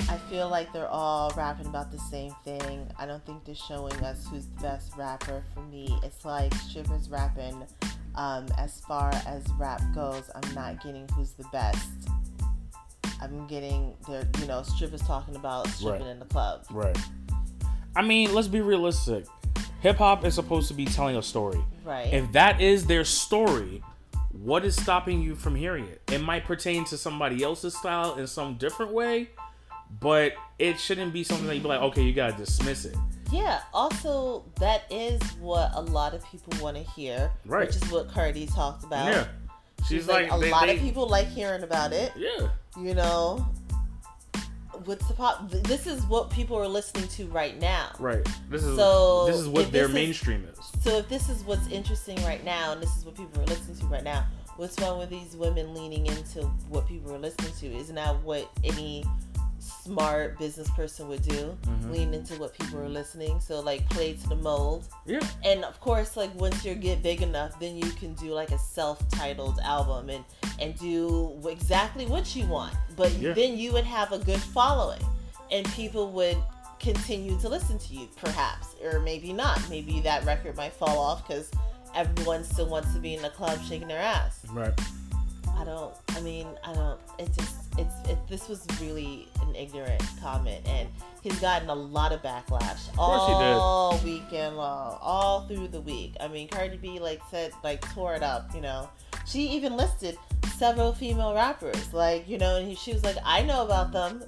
i feel like they're all rapping about the same thing i don't think they're showing us who's the best rapper for me it's like strippers rapping um as far as rap goes i'm not getting who's the best i'm getting the you know strippers talking about stripping Right. in the club right. I mean, let's be realistic. Hip hop is supposed to be telling a story. right If that is their story, what is stopping you from hearing it? It might pertain to somebody else's style in some different way, but it shouldn't be something that you be like, okay, you gotta dismiss it. Yeah, also that is what a lot of people want to hear, Right. which is what Cardi talked about. yeah. She's, like, a they- lot they- of people like hearing about it. Yeah. You know, what's the pop? This is what people are listening to right now. Right. This is So, this is what their this is- mainstream is. So if this is what's interesting right now, and this is what people are listening to right now, what's wrong with these women leaning into what people are listening to? Isn't that what any smart business person would do? Mhm. Lean into what people are listening. So like play to the mold. Yeah. and of course like once you get big enough then you can do like a self-titled album and and do exactly what you want but Yeah. then you would have a good following and people would continue to listen to you perhaps or maybe not maybe that record might fall off because everyone still wants to be in the club shaking their ass Right. i don't i mean i don't it just it's it, this was really an ignorant comment and he's gotten a lot of backlash course he did. all weekend long all through the week. I mean cardi b like said like tore it up you know. She even listed several female rappers like you know and he, she was like i know about them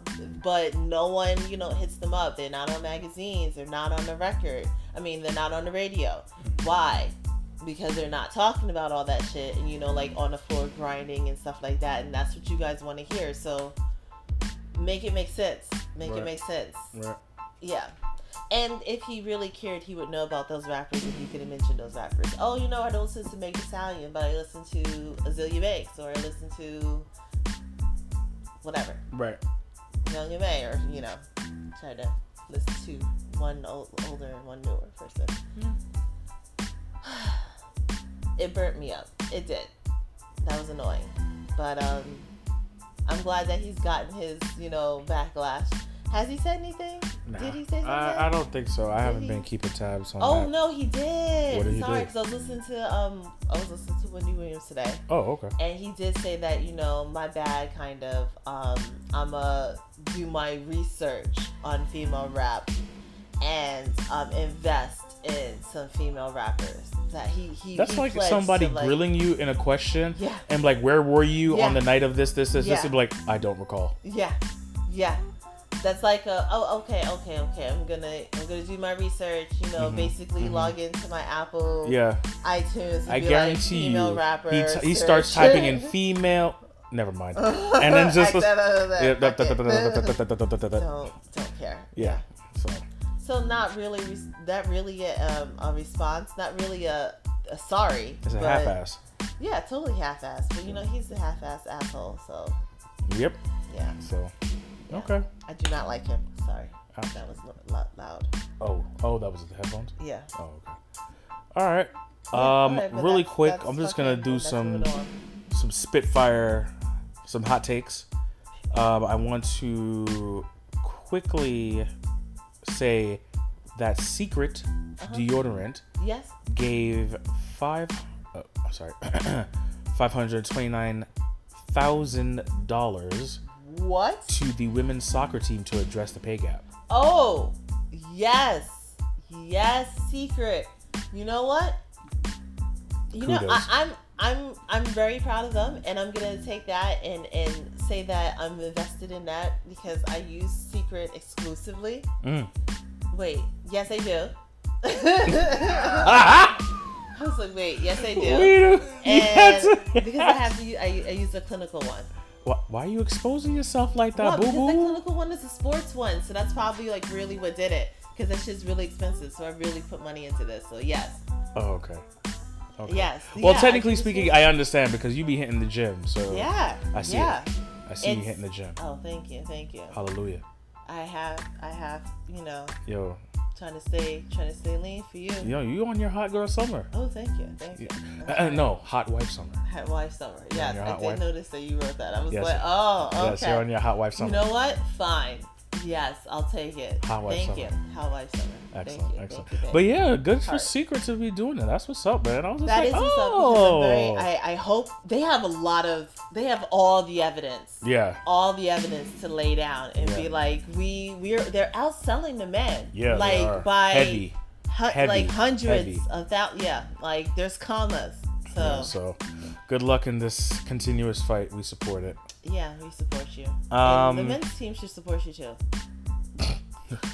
but no one you know hits them up. They're not on magazines. They're not on the record. I mean they're not on the radio. Mm-hmm. Why because they're not talking about all that shit and you know like on the floor grinding and stuff like that and that's what you guys want to hear so make it make sense. Make Right. it make sense. Right. yeah. And if he really cared he would know about those rappers and he could have mentioned those rappers. Oh you know i don't listen to Meg Thee Stallion but i listen to Azealia Banks or i listen to whatever. Right. Young M.A or you know try to listen to one old, older and one newer person it burnt me up. It did. That was annoying. But um I'm glad that he's gotten his, you know, backlash. Has he said anything? Nah. Did he say something? I, I don't think so. I haven't he? been keeping tabs on Oh that. no, he did. What did he Sorry, because I was listening to um I was listening to Wendy Williams today. Oh, okay. And he did say that, you know, my bad kind of um I'ma do my research on female rap and um invest in some female rappers. That he he That's he like somebody like- grilling you in a question Yeah. and like, where were you Yeah. on the night of this, this, this, this? And be like, I don't recall. Yeah, yeah. That's like a oh okay okay okay. I'm gonna I'm gonna do my research. You know, Mhm, basically mhm. log into my Apple Yeah, iTunes. And I guarantee like, you. Rapper, He, t- he starts typing in female. Never mind. And then just. Yeah, don't care. Yeah. So So not really that really a, um, a response. Not really a, a sorry. it's a half-ass. Yeah, totally half-ass. But you know he's a half-ass asshole. So Yep. yeah, So Yeah. okay. I do not like him. Sorry, Ouch. that was lo- loud. Oh, oh, that was the headphones. Yeah. Oh, okay. All right. Um, really that's- quick, that's I'm just gonna do some some spitfire, some hot takes. Um, I want to quickly say that Secret Uh-huh. deodorant Yes. gave five, uh, sorry, five hundred twenty-nine thousand dollars What? to the women's soccer team to address the pay gap. Oh, yes, yes. Secret. You know what? You know, I, I'm I'm I'm very proud of them, and I'm gonna take that and and say that I'm invested in that because I use Secret exclusively. Mm. Wait, yes, I do. I was like, wait, yes, I do. Yes. Because I have to, use, I, I use the clinical one. Why, why are you exposing yourself like Well, that, boo because the clinical one is a sports one, so that's probably like really what did it. Because that shit's really expensive, so I really put money into this. So yes, Oh, okay. Okay. yes. Well, Yeah, technically speaking, I understand because you be hitting the gym, so yeah, I see yeah. it. I see you hitting the gym. Oh, thank you, thank you. Hallelujah. I have, I have, you know, Yo, trying to stay, trying to stay lean for you. yo, you on your hot girl summer? Oh, thank you, thank you. Uh, uh, no, hot wife summer. Hot wife summer. Yes, I did wife? notice that you wrote that. I was Yes. like, oh, okay. Yes, you're on your hot wife summer. You know what? Fine. Yes, I'll take it. Wife Thank summer. you. Hot wife summer. excellent, thank you. excellent. Thank you, thank But yeah, good for. Secret to be doing it. That's what's up, man. I was just That like, is what's up oh, very. I, I hope they have a lot of. They have all the evidence. yeah, All the evidence to lay down and be like, we we're they're outselling the men. yeah, like by heavy. hu- heavy, like hundreds heavy. of that. Yeah, like there's commas. So Yeah, so, good luck in this continuous fight. We support it. Yeah, we support you. Um, and the men's team should support you too.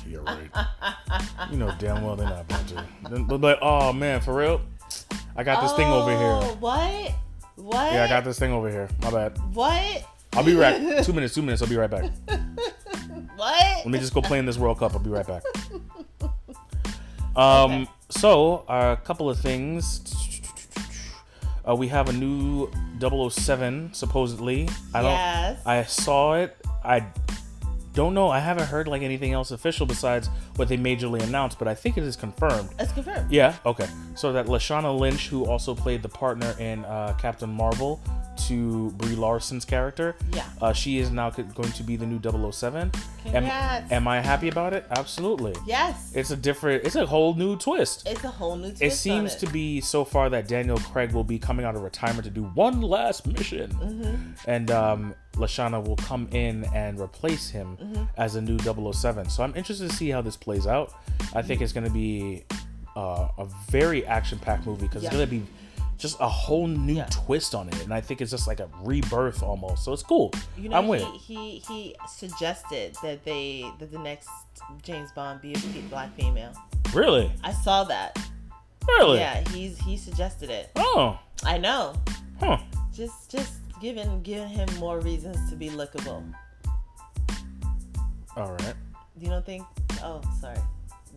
You're right. you know damn well they're not about to. Then they'll like, oh man, for real? I got this thing over Oh, here. What? What? Yeah, I got this thing over here. My bad. What? I'll be right. two minutes. Two minutes. I'll be right back. What? Let me just go play in this World Cup. I'll be right back. Um. Okay. So a couple of things. Uh, we have a new 007 supposedly. I don't. yes. I saw it. I don't know. I haven't heard like anything else official besides what they majorly announced, but I think it is confirmed. it's confirmed. Yeah. Okay. So that Lashana Lynch, who also played the partner in uh, Captain Marvel to Brie Larson's character, Yeah. uh, she is now going to be the new 007. Am, Congrats. am I happy about it? Absolutely. yes. It's a different. It's a whole new twist. It's a whole new twist It seems on to be so far that Daniel Craig will be coming out of retirement to do one last mission, Mm-hmm. and um, Lashana will come in and replace him Mm-hmm. as a new 007. So I'm interested to see how this plays out. I think it's going to be uh, a very action-packed movie because Yeah. it's going to be just a whole new Yeah. twist on it, and I think it's just like a rebirth almost. So it's cool. You know, I'm with he, he he suggested that they that the next James Bond be a black female. Really, I saw that. really. Yeah, he's he suggested it. Oh, I know. huh. Just just giving giving him more reasons to be lookable. All right. You don't think? Oh, sorry.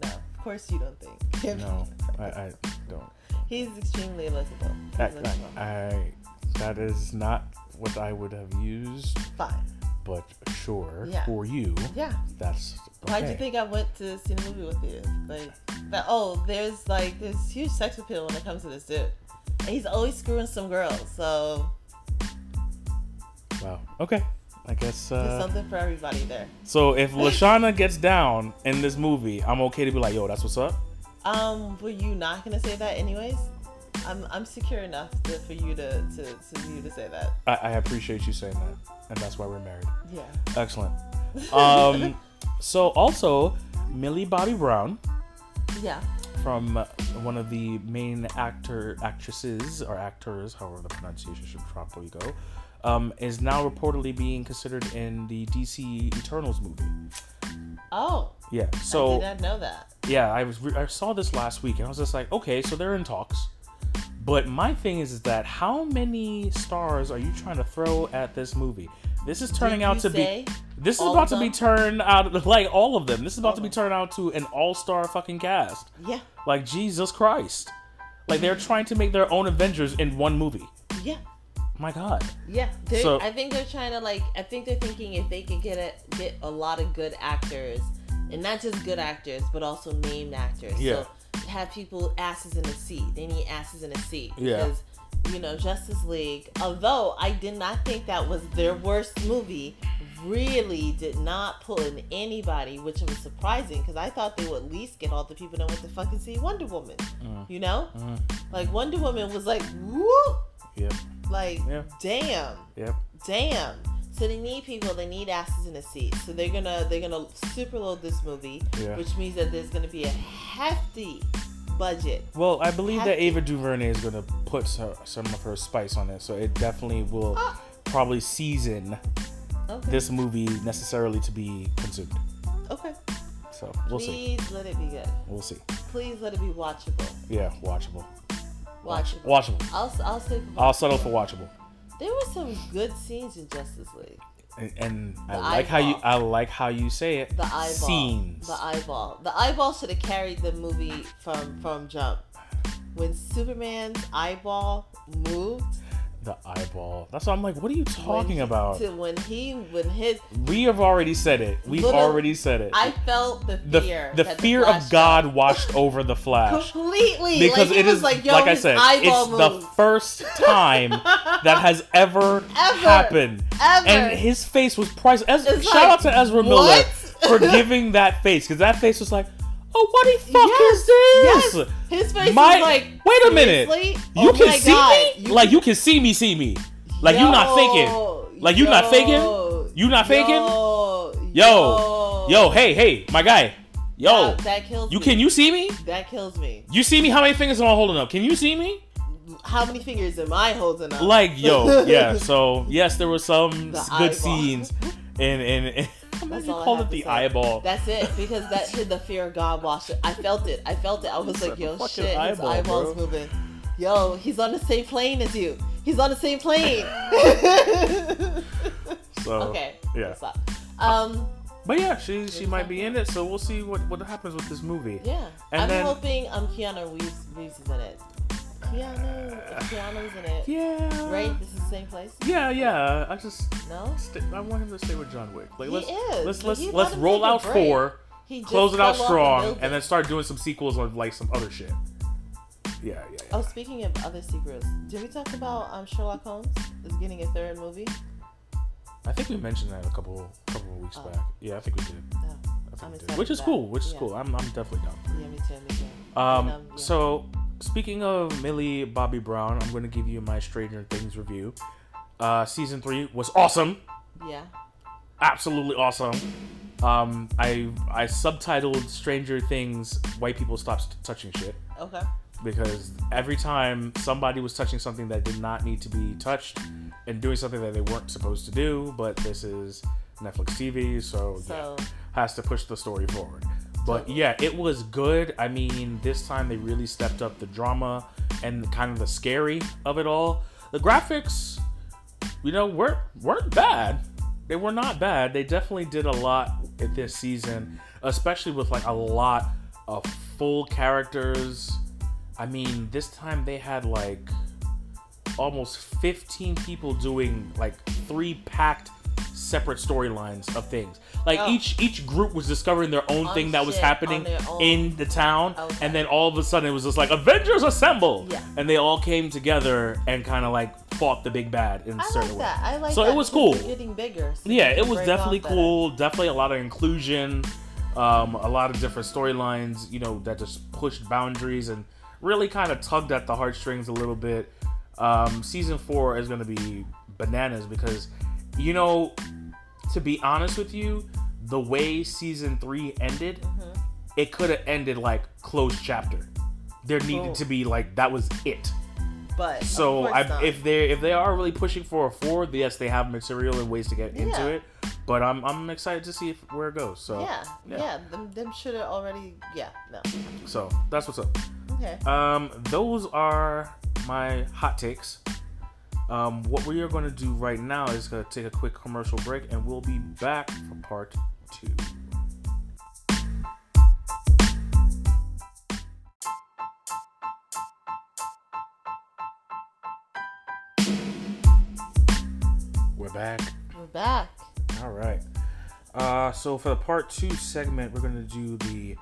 No, of course you don't think. No, I, I don't. He's extremely lookable. He's That, lookable. I, that is not what I would have used, Fine. but sure, Yeah. for you, Yeah. that's okay. Why'd you think I went to see the movie with you? Like, that, oh, there's like this huge sex appeal when it comes to this dude. And he's always screwing some girls, so Wow. Okay. I guess. there's Uh, something for everybody there. so if Lashana gets down in this movie, I'm okay to be like, yo, that's what's up. Um, were you not gonna say that anyways? I'm I'm secure enough to, for you to, to to you to say that. I, I appreciate you saying that, and that's why we're married. Yeah. Excellent. Um, so also Millie Bobby Brown Yeah. from one of the main actor actresses or actors, however the pronunciation should probably go, um, is now reportedly being considered in the DC Eternals movie. Oh, Yeah. So I did not know that. yeah, I was re- I saw this last week and I was just like, okay, so they're in talks. But my thing is, is that how many stars are you trying to throw at this movie? This is turning out to be this is about to be turned out like all of them. This is about All to be turned out to an all-star fucking cast. Yeah. Like Jesus Christ. Like they're trying to make their own Avengers in one movie. Yeah. My God. Yeah, So- I think they're trying to like. I think they're thinking if they could get a get a lot of good actors, and not just good actors, but also named actors. Yeah. So have people asses in a seat. They need asses in a seat Yeah. because you know, Justice League, although I did not think that was their worst movie, really did not pull in anybody, which was surprising because I thought they would at least get all the people that went to fucking see Wonder Woman. Mm. You know? Mhm. Like Wonder Woman was like, whoop! Yep. Like, damn, Yep. damn. So they need people, they need asses in the seat. So they're gonna they're gonna superload this movie, Yeah. which means that there's gonna be a hefty budget. Well, I believe that Ava DuVernay is gonna put so- some of her spice on it, so it definitely will Ah. probably season Okay. this movie necessarily to be consumed. okay. So we'll see. Please let it be good. We'll see. Please let it be watchable. Yeah, watchable. Watchable. Watchable. I'll I'll say for I'll settle for watchable. there were some good scenes in Justice League. And, and I like how you. I like how you say it. The eyeball. Scenes. The eyeball. The eyeball should have carried the movie from from jump. When Superman's eyeball moved. The eyeball. That's why I'm like, what are you when talking he- about? To when he when his We have already said it. We've already said it. I felt the the fear. the that fear Flash of God felt. watched over the Flash. completely Because like, it he is was like, Yo, like I said, it's the first time that has ever, Ever. happened. Ever. And his face was priceless. Shout like, out to Ezra Miller what? for giving that face because that face was like, oh, what the fuck Yes, is this? yes. His face My- was like, wait a minute. You Oh can see God. me? You like you can see me, see me. Like you not faking. Like you not faking? You not faking? Yo, Yo, yo, hey, hey, my guy. Yo, That, that kills you me. can you see me? That kills me. You see me? How many fingers am I holding up? Can you see me? How many fingers am I holding up? Like yo, yeah. So yes, there were some The good eyeball. scenes, and and, and That's you called it the say. eyeball. That's it because that hit the fear of God washed it. I felt it. I felt it. I was like, yo, shit, his eyeballs bro. moving. Yo, he's on the same plane as you. He's on the same plane. So okay. yeah. Um. But yeah, she she might be in it, so we'll see what what happens with this movie. Yeah. And I'm then- hoping um Keanu Reeves, Reeves is in it. Keanu, Keanu's in it. Yeah. Right? This is the same place. Yeah, yeah. I just No. st- I want him to stay with John Wick. Like He let's is. let's let's he let let's roll out four, He close it out fell off the strong, and then start doing some sequels of like some other shit. Yeah, yeah. yeah. Oh, speaking of other sequels, did we talk about um Sherlock Holmes is getting a third movie? I think we mentioned that a couple couple of weeks Oh. back. Yeah, I think we did. I'm think we did. Which is cool. Which is Yeah. cool. I'm I'm definitely down. Yeah, me too. Me too. Um, And, um, yeah. so speaking of Millie Bobby Brown, I'm going to give you my Stranger Things review. Uh, season three was awesome, Yeah. absolutely awesome. Um, I I subtitled Stranger Things "White People Stop Touching Shit" Okay. because every time somebody was touching something that did not need to be touched and doing something that they weren't supposed to do, but this is Netflix TV, so, yeah, So has to push the story forward. But yeah, it was good. I mean, this time they really stepped up the drama and kind of the scary of it all. The graphics, you know, weren't weren't bad. They were not bad. They definitely did a lot at this season, especially with like a lot of full characters. I mean, this time they had like almost 15 people doing like three packed separate storylines of things. Like Oh. each each group was discovering their own On thing that was happening on their own. in the town, Okay. and then all of a sudden it was just like Avengers assemble, Yeah. and they all came together and kind of like fought the big bad in I certain like way. I like So it was cool. Getting bigger. so Yeah, it was definitely off better. cool. Definitely a lot of inclusion, um, a lot of different storylines. You know that just pushed boundaries and really kind of tugged at the heartstrings a little bit. Um, season four is going to be bananas because, you know, to be honest with you, the way season three ended, Mm-hmm. it could have ended like closed chapter. There needed Cool. to be like that was it. But So I, if they if they are really pushing for a four, yes, they have material and ways to get into it. But I'm I'm excited to see if, where it goes. So yeah, yeah. yeah, them, them should have already. Yeah, no. so that's what's up. Okay. Um, those are my hot takes. Um, what we are going to do right now is going to take a quick commercial break, and we'll be back for part two. We're back. We're back. All right. Uh, so for the part two segment, we're gonna do the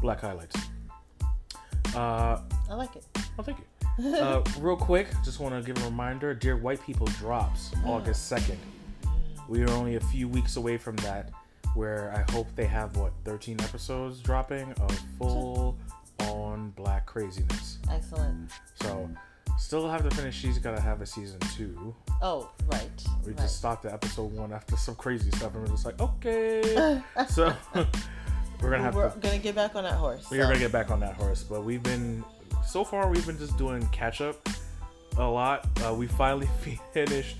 black highlights. Uh, I like it. oh, thank you. Uh, real quick, just want to give a reminder: Dear White People drops August second. We are only a few weeks away from that, where I hope they have what 13 episodes dropping of full on black craziness. Excellent. So, still have to finish. She's gotta have a season two. Oh, right. We right. just stopped at episode one after some crazy stuff, and we're just like, okay. so we're gonna have We're to. gonna get back on that horse. We're so. gonna get back on that horse, but we've been so far we've been just doing catch up a lot. Uh, we finally finished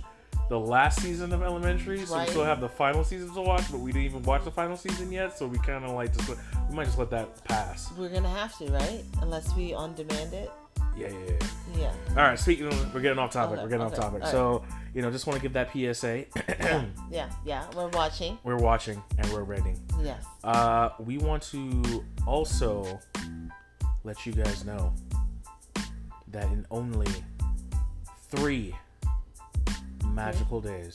the last season of Elementary, so Right. we still have the final season to watch, but we didn't even watch the final season yet. So we kind of like just we might just let that pass. We're gonna have to, right? Unless we on demand it. Yeah, yeah, yeah. Yeah. All right, speaking of, we're getting off topic. Okay, we're getting okay, off topic. So you know, just want to give that PSA. Yeah. Yeah. We're watching. we're watching and we're rating. Yes. Uh, we want to also let you guys know that in only three magical days,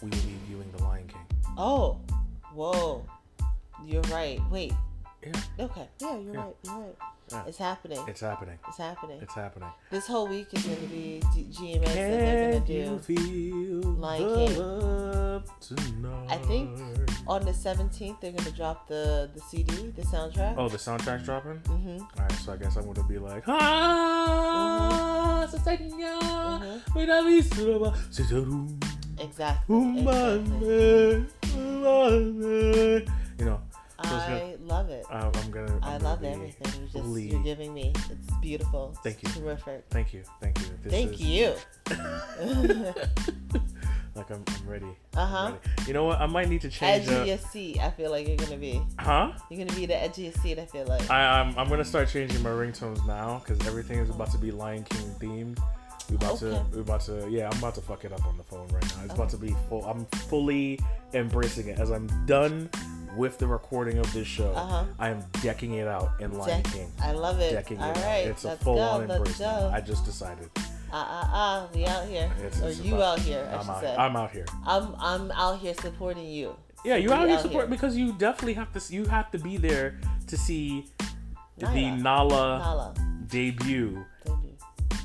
we will be viewing The Lion King. Oh. Whoa. You're right. Wait. Yeah, Okay. Yeah, you're Yeah. right. You're right. Yeah. It's happening. It's, happening. it's happening. It's happening. this whole week is going to be G- GMS that they're going to do. feel Lion King. I think on the 17th they're going to drop the the CD, the soundtrack. Oh, the soundtrack's dropping. Mm-hmm. All right, so I guess I'm going to be like, ah, Sasanya, Mhm. Mira mi suba, Sisaru, Exactly. Exactly. You know, so it's gonna- I love it. I'm, I'm gonna. I'm I gonna love everything you just fully- you're giving me. It's beautiful. Thank It's you. Terrific. Thank you, thank you. This Thank is- you. like I'm, I'm ready. Uh huh. You know what? I might need to change. Uh, Edgiest seat. I feel like you're gonna be. huh? You're gonna be the edgiest seat. I feel like. I, I'm, I'm gonna start changing my ringtones now because everything is about to be Lion King themed. We about to, Okay. we about to, yeah, I'm about to fuck it up on the phone right now. It's about to be full. I'm fully embracing it as I'm done with the recording of this show. Uh-huh. I am decking it out in Lion Deck- King. I love it. Decking All it right. out. It's a full go. on embrace I just decided. Uh uh uh. We out here. It's- or it's you about- out here. I I'm should out, say. I'm out here. I'm I'm out here supporting you. Yeah, you out here out support here. because you definitely have to. You have to be there to see the Nala Nala. debut Debut.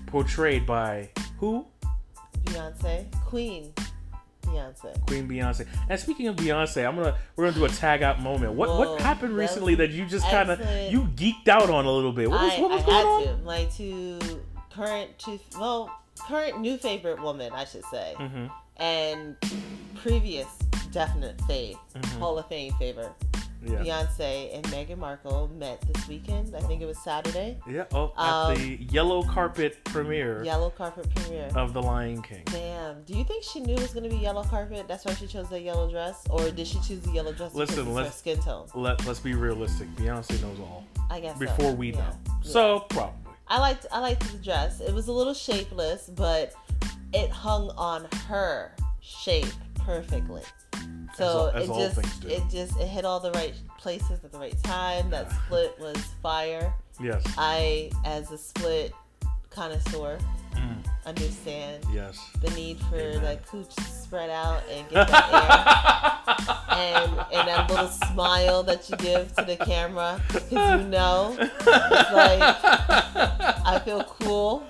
portrayed by who? Beyonce. Queen. Beyonce. Queen Beyonce. And speaking of Beyonce, I'm gonna we're gonna do a tag out moment. What Whoa, what happened recently that you just kind of you geeked out on a little bit? What was I, what was I going had on? to. My two current two well current new favorite woman I should say, Mm-hmm. and previous definite fave Mhm. Hall of Fame favor. Yeah. Beyonce and Meghan Markle met this weekend. I think it was Saturday. Yeah. Oh, at Um, the yellow carpet premiere Yellow carpet premiere. of The Lion King. Damn. Do you think she knew it was gonna be yellow carpet? That's why she chose the yellow dress, or did she choose the yellow dress Listen, because let's- skin tone? Let Let's be realistic. Beyonce knows all I guess so. before we Yeah. know. Yeah. So probably. I liked I liked the dress. It was a little shapeless, but it hung on her shape perfectly. So As all- as it just it just it hit all the right places at the right time. That split was fire. Yes. I, as a split connoisseur, Mm, understand yes. the need for Amen. that cooch to spread out and get that air. and and that little smile that you give to the camera because you know it's like I feel cool.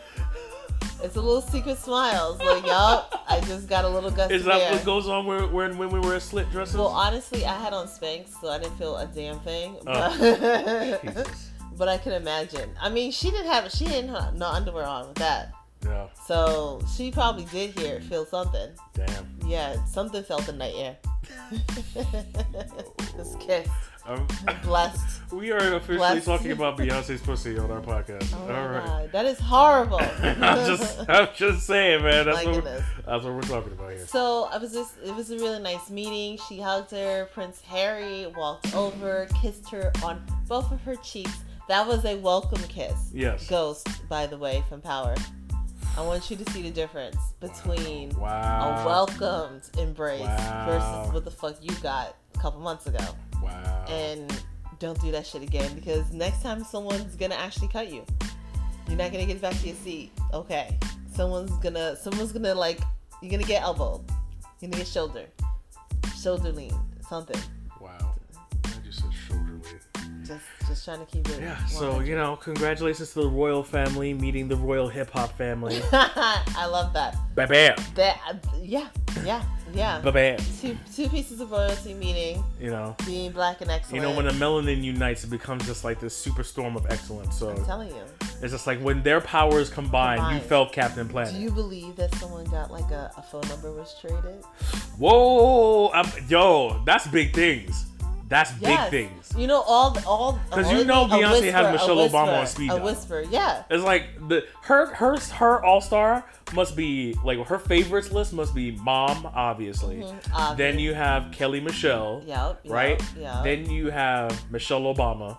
It's a little secret smile. It's like, yup, I just got a little gust Is of that air. what goes on when, when, when we wear slit dresses? Well, honestly, I had on Spanx, so I didn't feel a damn thing. Oh. But, but I can imagine. I mean, she didn't have she didn't have no underwear on with that, Yeah. so she probably did hear it feel something. Damn. Yeah, something felt in the night air. Just kissed, Um, blessed. we are officially Blessed. talking about Beyonce's pussy on our podcast. Oh All right. god, that is horrible. I'm just, I'm just saying, man. That's My what, that's what we're talking about here. So I was just it was a really nice meeting. She hugged her. Prince Harry walked over, kissed her on both of her cheeks. That was a welcome kiss. Yes. Ghost, by the way, from Power. I want you to see the difference between Wow. a welcomed embrace Wow. versus what the fuck you got a couple months ago. Wow. And don't do that shit again because next time someone's gonna actually cut you. You're not gonna get back to your seat. Okay. Someone's gonna someone's gonna like you're gonna get elbowed. You're gonna get shoulder. Shoulder lean. Something. Just said shoulder lead. Just, trying to keep it. Yeah, so you know, congratulations to the royal family meeting the royal hip hop family. I love that. Ba bam, That, yeah, yeah, yeah. ba bam. Two, two pieces of royalty meeting, You know, being black and excellent. you know when the melanin unites, it becomes just like this superstorm of excellence. So I'm telling you. it's just like when their powers combine, you felt Captain Planet. Do you believe that someone got like a, a phone number was traded? Whoa, I'm, yo, that's big things. That's Yes. big things. You know all all because you know Beyonce whisper, has Michelle Obama on speed A dial. whisper, yeah. It's like the her her her all star must be like her favorites list must be Mom, obviously. Mhm, Then you have Kelly Michelle, Yep. right? Yeah. Then you have Michelle Obama,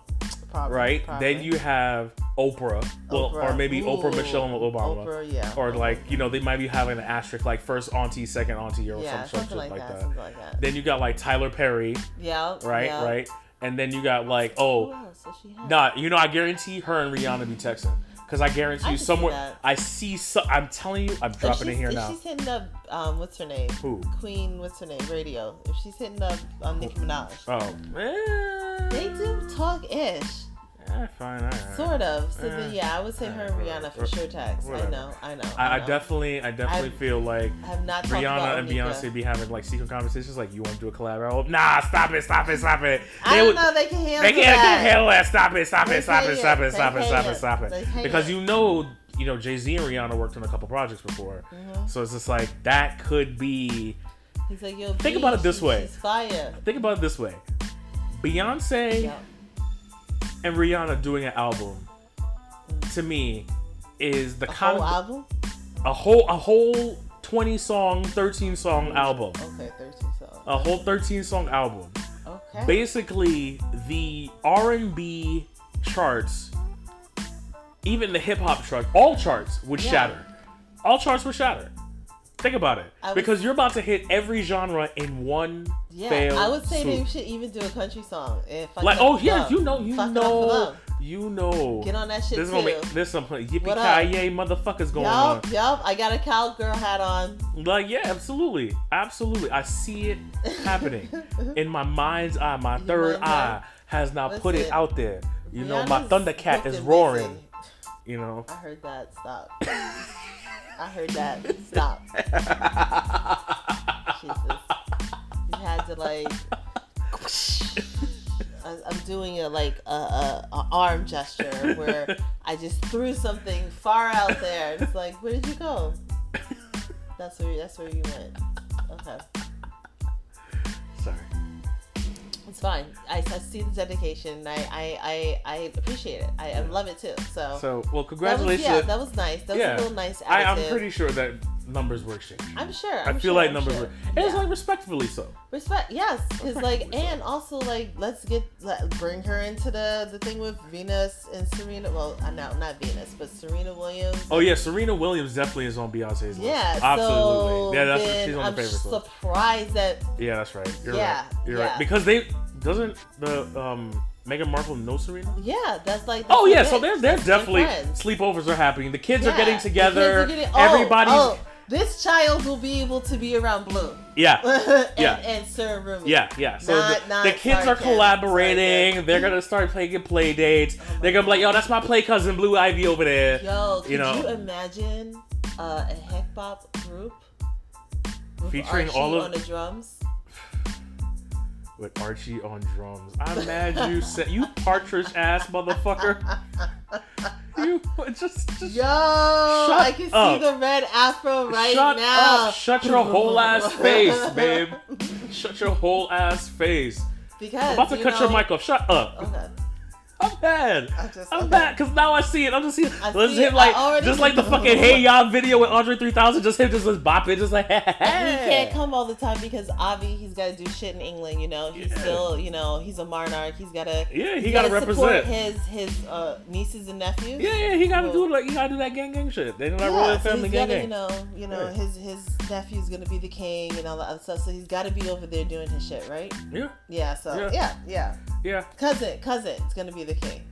probably, right? probably. Then you have Oprah, well, or Oprah. maybe Oprah, Michelle, and Obama. Oprah, yeah. Or like you know they might be having an asterisk like first auntie, second auntie, or yeah, some, some something like, like, that, that. Something like that. Then you got like Tyler Perry, yeah. right? yeah. Right. And then you got like oh else does she have? Nah, you know, I guarantee her and Rihanna be texting. Cause I guarantee I you see somewhere that. I see. So, I'm telling you, I'm dropping it here if now. she's hitting up, um, what's her name? Who? Queen, what's her name? Radio. If she's hitting up um, Nicki Minaj. Oh, eh, They do talk ish, eh, fine, right. sort of. So Eh, then, yeah, I would say her and Rihanna for sure text. I know, I know. I, I know. definitely, I definitely I've- feel like I have not Rihanna and Beyonce be having like secret conversations. Like, you want to do a collab album? Nah, stop it, stop it, stop it. I don't would- know. They can handle that. They can't that. handle that. Stop it, stop They it, stop it, stop it, stop it, stop it, stop it. Because you know, you know, Jay Z and Rihanna worked on a couple projects before, Mhm. so it's just like that could be. He's like, yo, Think about it this way. Fire. Think about it this way: Beyonce. And Rihanna doing an album, to me, is the A kind whole of album? a whole a whole twenty song, thirteen song album, Okay, 13 songs. a whole thirteen song album. Okay. Basically, the R and B charts, even the hip hop chart, all charts would Yeah. shatter. All charts would shatter. Think about it, would- because you're about to hit every genre in one. yeah, fail I would say swoop. they should even do a country song. And Like, oh yeah, you know, you Fuck it up for know, you know. Get on that shit This is too. gonna make this some yippee ki yay motherfuckers going on. Yup. I got a cowgirl hat on. Like yeah, absolutely, absolutely. I see it happening in my mind's eye. My Your third eye? has now put it out there. You know, my Rihanna's Thundercat is roaring. busy. You know. I heard that. Stop. I heard that. Stop. Jesus. You had to like. I'm doing a like a, a, a arm gesture where I just threw something far out there. It's like, where did you go? That's where that's where you went. Okay, it's fine. I, I see the dedication. I I, I, I appreciate it. I, I love it too. So, So well, that was, congratulations. yeah, that was nice. That was Yeah. a little nice. I, I'm pretty sure that numbers were exchanged. I'm sure. i I'm feel sure, like I'm numbers sure. were. And it's like respectfully so. Respect, yes, because like, Respectfully so. and also like, let's get let, bring her into the the thing with Venus and Serena. Well, uh, no, not Venus, but Serena Williams. Oh yeah, Serena Williams definitely is on Beyonce's list. yeah, absolutely. So yeah, that's then she's on I'm the favorites list. surprised that Yeah, that's right. You're Yeah, right. You're yeah. right. Because they doesn't the um Meghan Markle know Serena? yeah, that's like. Oh yeah, it. so there's there's That's their definitely friends. sleepovers are happening. The kids are Yeah, getting the together. kids are getting- oh, Everybody's oh, this child will be able to be around Blue. yeah. and, Yeah. and Sir Rumi. Yeah, yeah. So Not- the, not the kids are collaborating. They're gonna start playing play dates. Oh They're gonna be like, yo, that's my play cousin Blue Ivy over there. Yo, could You you, imagine uh, a heck hop group with Featuring Archie all of- on the drums? With Archie on drums. I'm mad you you partridge ass motherfucker. You just just Yo, I can up. see the red afro right shut now. up. Shut your whole ass face, babe. Shut your whole ass face. Because I'm about to cut your mic off. Shut up. Okay. I'm bad. Just- I'm okay. bad because now I see it. I'm just seeing. I Let's see it. like just like the fucking Hey Ya video with Andre 3000. Just him just was bopping, just like. He can't come all the time because Avi, he's got to do shit in England. You know, he's Yeah. still, you know, he's a monarch. He's got to. Yeah, he gotta gotta represent. his his uh, nieces and nephews. Yeah, yeah, he gotta Well- do like he gotta do that gang gang shit. They do that Yeah, royal so family gang gotta, gang. you know, you know, Yeah. his his nephew's gonna be the king and all that other stuff. So he's got to be over there doing his shit, right? Yeah, Yeah. So Yeah. yeah, yeah. Yeah, Cousin, cousin is gonna be the king.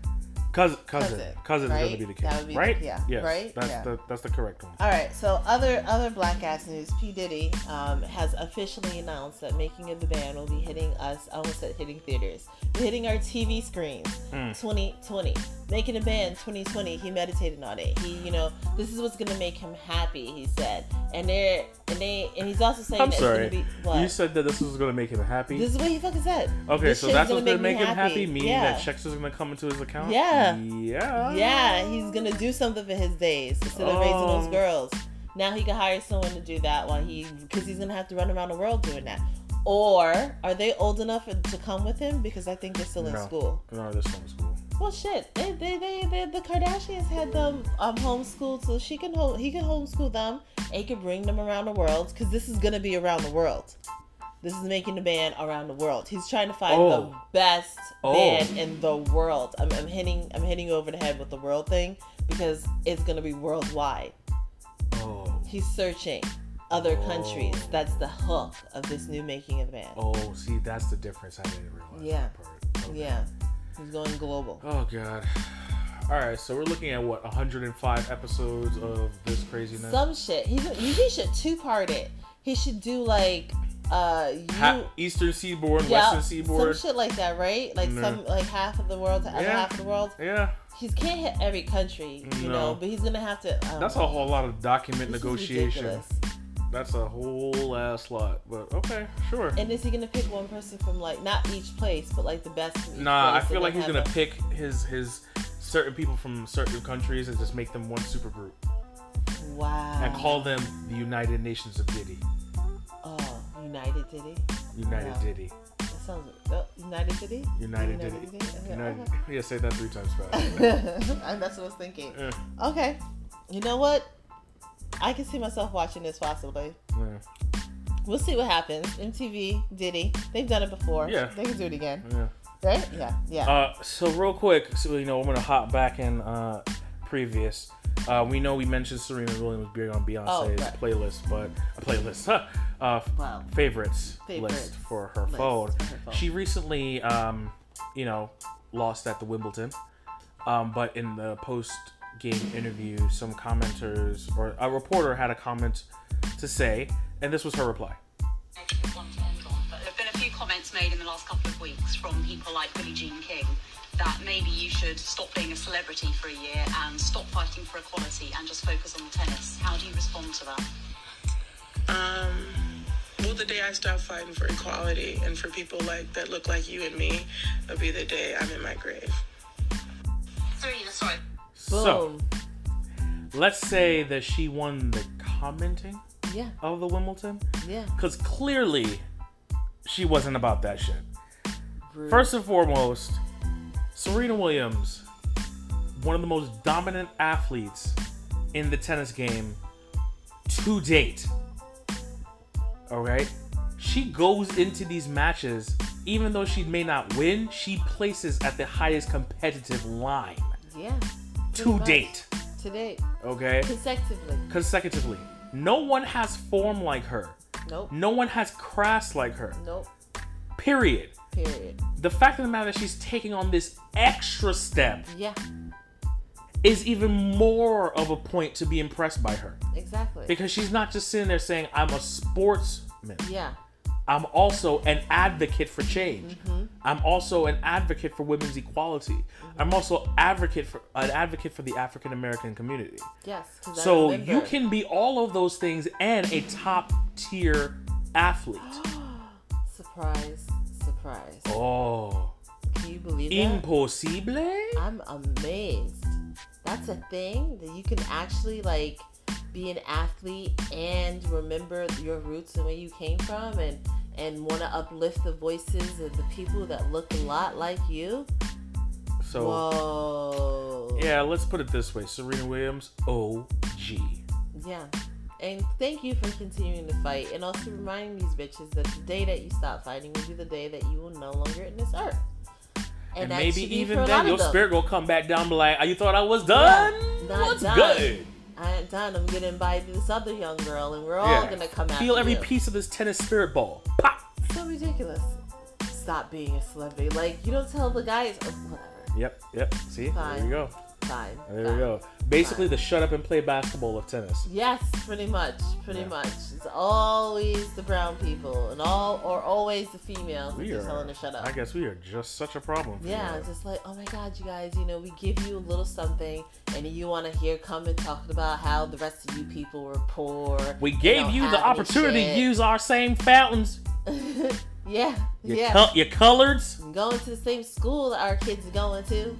Cousin, cousin, Cousin, cousin is gonna be the would be the- right? yeah, yes, right? That's Yeah. the that's the correct one. All right. So other other black ass news. P Diddy um, has officially announced that making of the band will be hitting us. I almost said hitting theaters, hitting our TV screens. Mm. 2020. Making a band 2020. He meditated on it. He, you know, this is what's gonna make him happy. He said, and they're and they and he's also saying I'm that sorry. it's gonna be. You said that this was gonna make him happy. this is what he fucking said. okay, This so that's what's gonna me make him happy. Meaning yeah. that checks is gonna come into his account. Yeah. Yeah. Yeah, he's gonna do something for his days instead of raising those Oh. girls. Now he can hire someone to do that while he, because he's gonna have to run around the world doing that. Or are they old enough to come with him? Because I think they're still in No. school. No, this one's cool. Well, shit, they, they, they, they the Kardashians had them um, homeschooled, so she can home, he can homeschool them, and he can bring them around the world. Because this is gonna be around the world. This is making a band around the world. He's trying to find the Oh. best Oh. band in the world. I'm, I'm hitting, I'm hitting you over the head with the world thing because it's gonna be worldwide. Oh. He's searching other Oh. countries. That's the hook of this new making of the band. Oh, see, that's the difference. I didn't realize. Yeah. Okay. Yeah, he's going global. Oh god. All right, so we're looking at what 105 episodes of this craziness. Some shit. He he should two part it. He should do like uh you. Ha- Eastern Seaboard, yeah, Western Seaboard. some shit like that, right? Like some like half of the world to other Yeah. half of the world. Yeah, He can't hit every country, you No. know, but he's gonna have to. Um, that's a whole lot of document negotiation. That's a whole ass lot. But okay, sure. And is he gonna pick one person from like not each place, but like the best Nah, I feel like he's gonna a- pick his his certain people from certain countries and just make them one super group Wow. and call them the United Nations of Diddy. Oh, United Diddy. United Wow. Diddy. That sounds. Oh, United Diddy. United Diddy. Okay, United. okay. Yeah, say that three times fast. and that's what I was thinking. Eh, Okay. You know what? I can see myself watching this possibly. yeah, We'll see what happens. MTV, Diddy, they've done it before. Yeah. They can do it again. yeah. Right? Yeah. Yeah. Uh, so real quick, so you know, I'm gonna hop back in uh, previous. Uh, we know we mentioned Serena Williams being on Beyonce's Oh, right. playlist, but a playlist, huh, uh, Wow. favorites, Favorites list for her list phone. for her phone. She recently, um, you know, lost at the Wimbledon, um, but in the post-game interview, some commenters or a reporter had a comment to say, and this was her reply. negative one to end on, but there have been a few comments made in the last couple of weeks from people like Billie Jean King that maybe you should stop being a celebrity for a year and stop fighting for equality and just focus on the tennis. How do you respond to that? Um, well, the day I stop fighting for equality and for people like that look like you and me, will be the day I'm in my grave. Serena, sorry. So let's say that she won the commenting yeah. of the Wimbledon. Yeah. Because clearly, she wasn't about that shit. Rude. First and foremost, Serena Williams, one of the most dominant athletes in the tennis game to date. Alright? She goes into these matches, even though she may not win, she places at the highest competitive line Yeah. to much. date. To date. Okay? Consecutively. Consecutively. No one has form like her. Nope. No one has craft like her. Nope. Period. Period. The fact of the matter that she's taking on this extra step Yeah. is even more of a point to be impressed by her. Exactly. Because she's not just sitting there saying, I'm a sportsman. yeah. I'm also an advocate for change. Mm-hmm. I'm also an advocate for women's equality. I'm also advocate for an advocate for the African American community. Yes. So you can be all of those things and a top tier athlete. Surprise. Surprise. Oh, Can you believe that? impossible? I'm amazed. That's a thing that you can actually like be an athlete and remember your roots and where you came from and and want to uplift the voices of the people that look a lot like you. So Whoa. yeah, let's put it this way: Serena Williams, OG. Yeah. And thank you for continuing to fight and also reminding these bitches that the day that you stop fighting will be the day that you will no longer in this earth. And, that maybe even then, your spirit will come back down, and be like, "Oh, "You thought I was done? not What's done. good?" I ain't done. I'm getting by this other young girl, and we're all Yeah. gonna come out. Feel every you. piece of this tennis spirit ball. Pop. So ridiculous. Stop being a celebrity. Like you don't tell the guys. Oh, whatever. Yep, yep. See, there you go. Fine. There fine. we go. Basically, the shut up and play basketball of tennis. Yes, pretty much, pretty Yeah. much. It's always the brown people, and all or always the females that We you're telling to shut up. I guess we are just such a problem. Yeah, you. just like, oh my god, you guys, you know, we give you a little something, and you want to hear come and talking about how the rest of you people were poor. We gave you the opportunity to use our same fountains. yeah, Your, yeah. col- your coloreds. going to the same school that our kids are going to.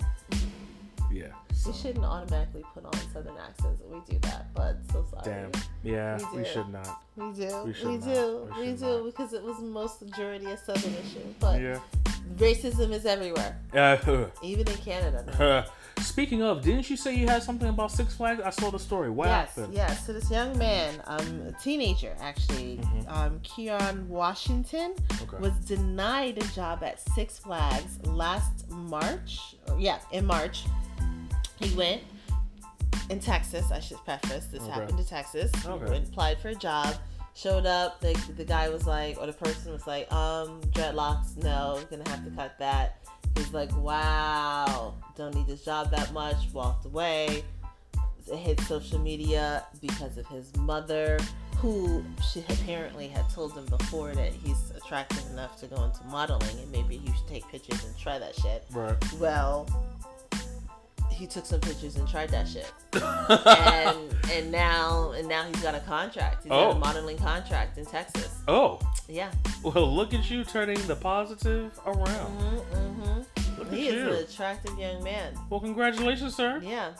Yeah. We shouldn't automatically put on southern accents we do that, but so sorry. Damn. Yeah, We we should not. We do. We We, do. We We, do not. because it was most majority a southern issue. But Yeah. racism is everywhere, Uh, even in Canada. speaking of, didn't you say you had something about Six Flags? I saw the story. What yes, happened? yes. So this young man, um, a teenager actually, Mhm. um, Keon Washington, Okay. was denied a job at Six Flags last March. Or, yeah, in March, he went in Texas. I should preface this Okay. happened in Texas. He went, applied for a job. Showed up. The, the guy was like, or the person was like, um, dreadlocks. No, gonna have to cut that. He's like, wow, don't need this job that much. Walked away. It hit social media because of his mother, who she apparently had told him before that he's attractive enough to go into modeling and maybe you should take pictures and try that shit. Right. Well, he took some pictures and tried that shit, and and now and now he's got a contract. He's got Oh. a modeling contract in Texas. oh, Yeah. well, look at you turning the positive around. hmm hmm Look He at is you. an attractive young man. Well, congratulations, sir. Yeah.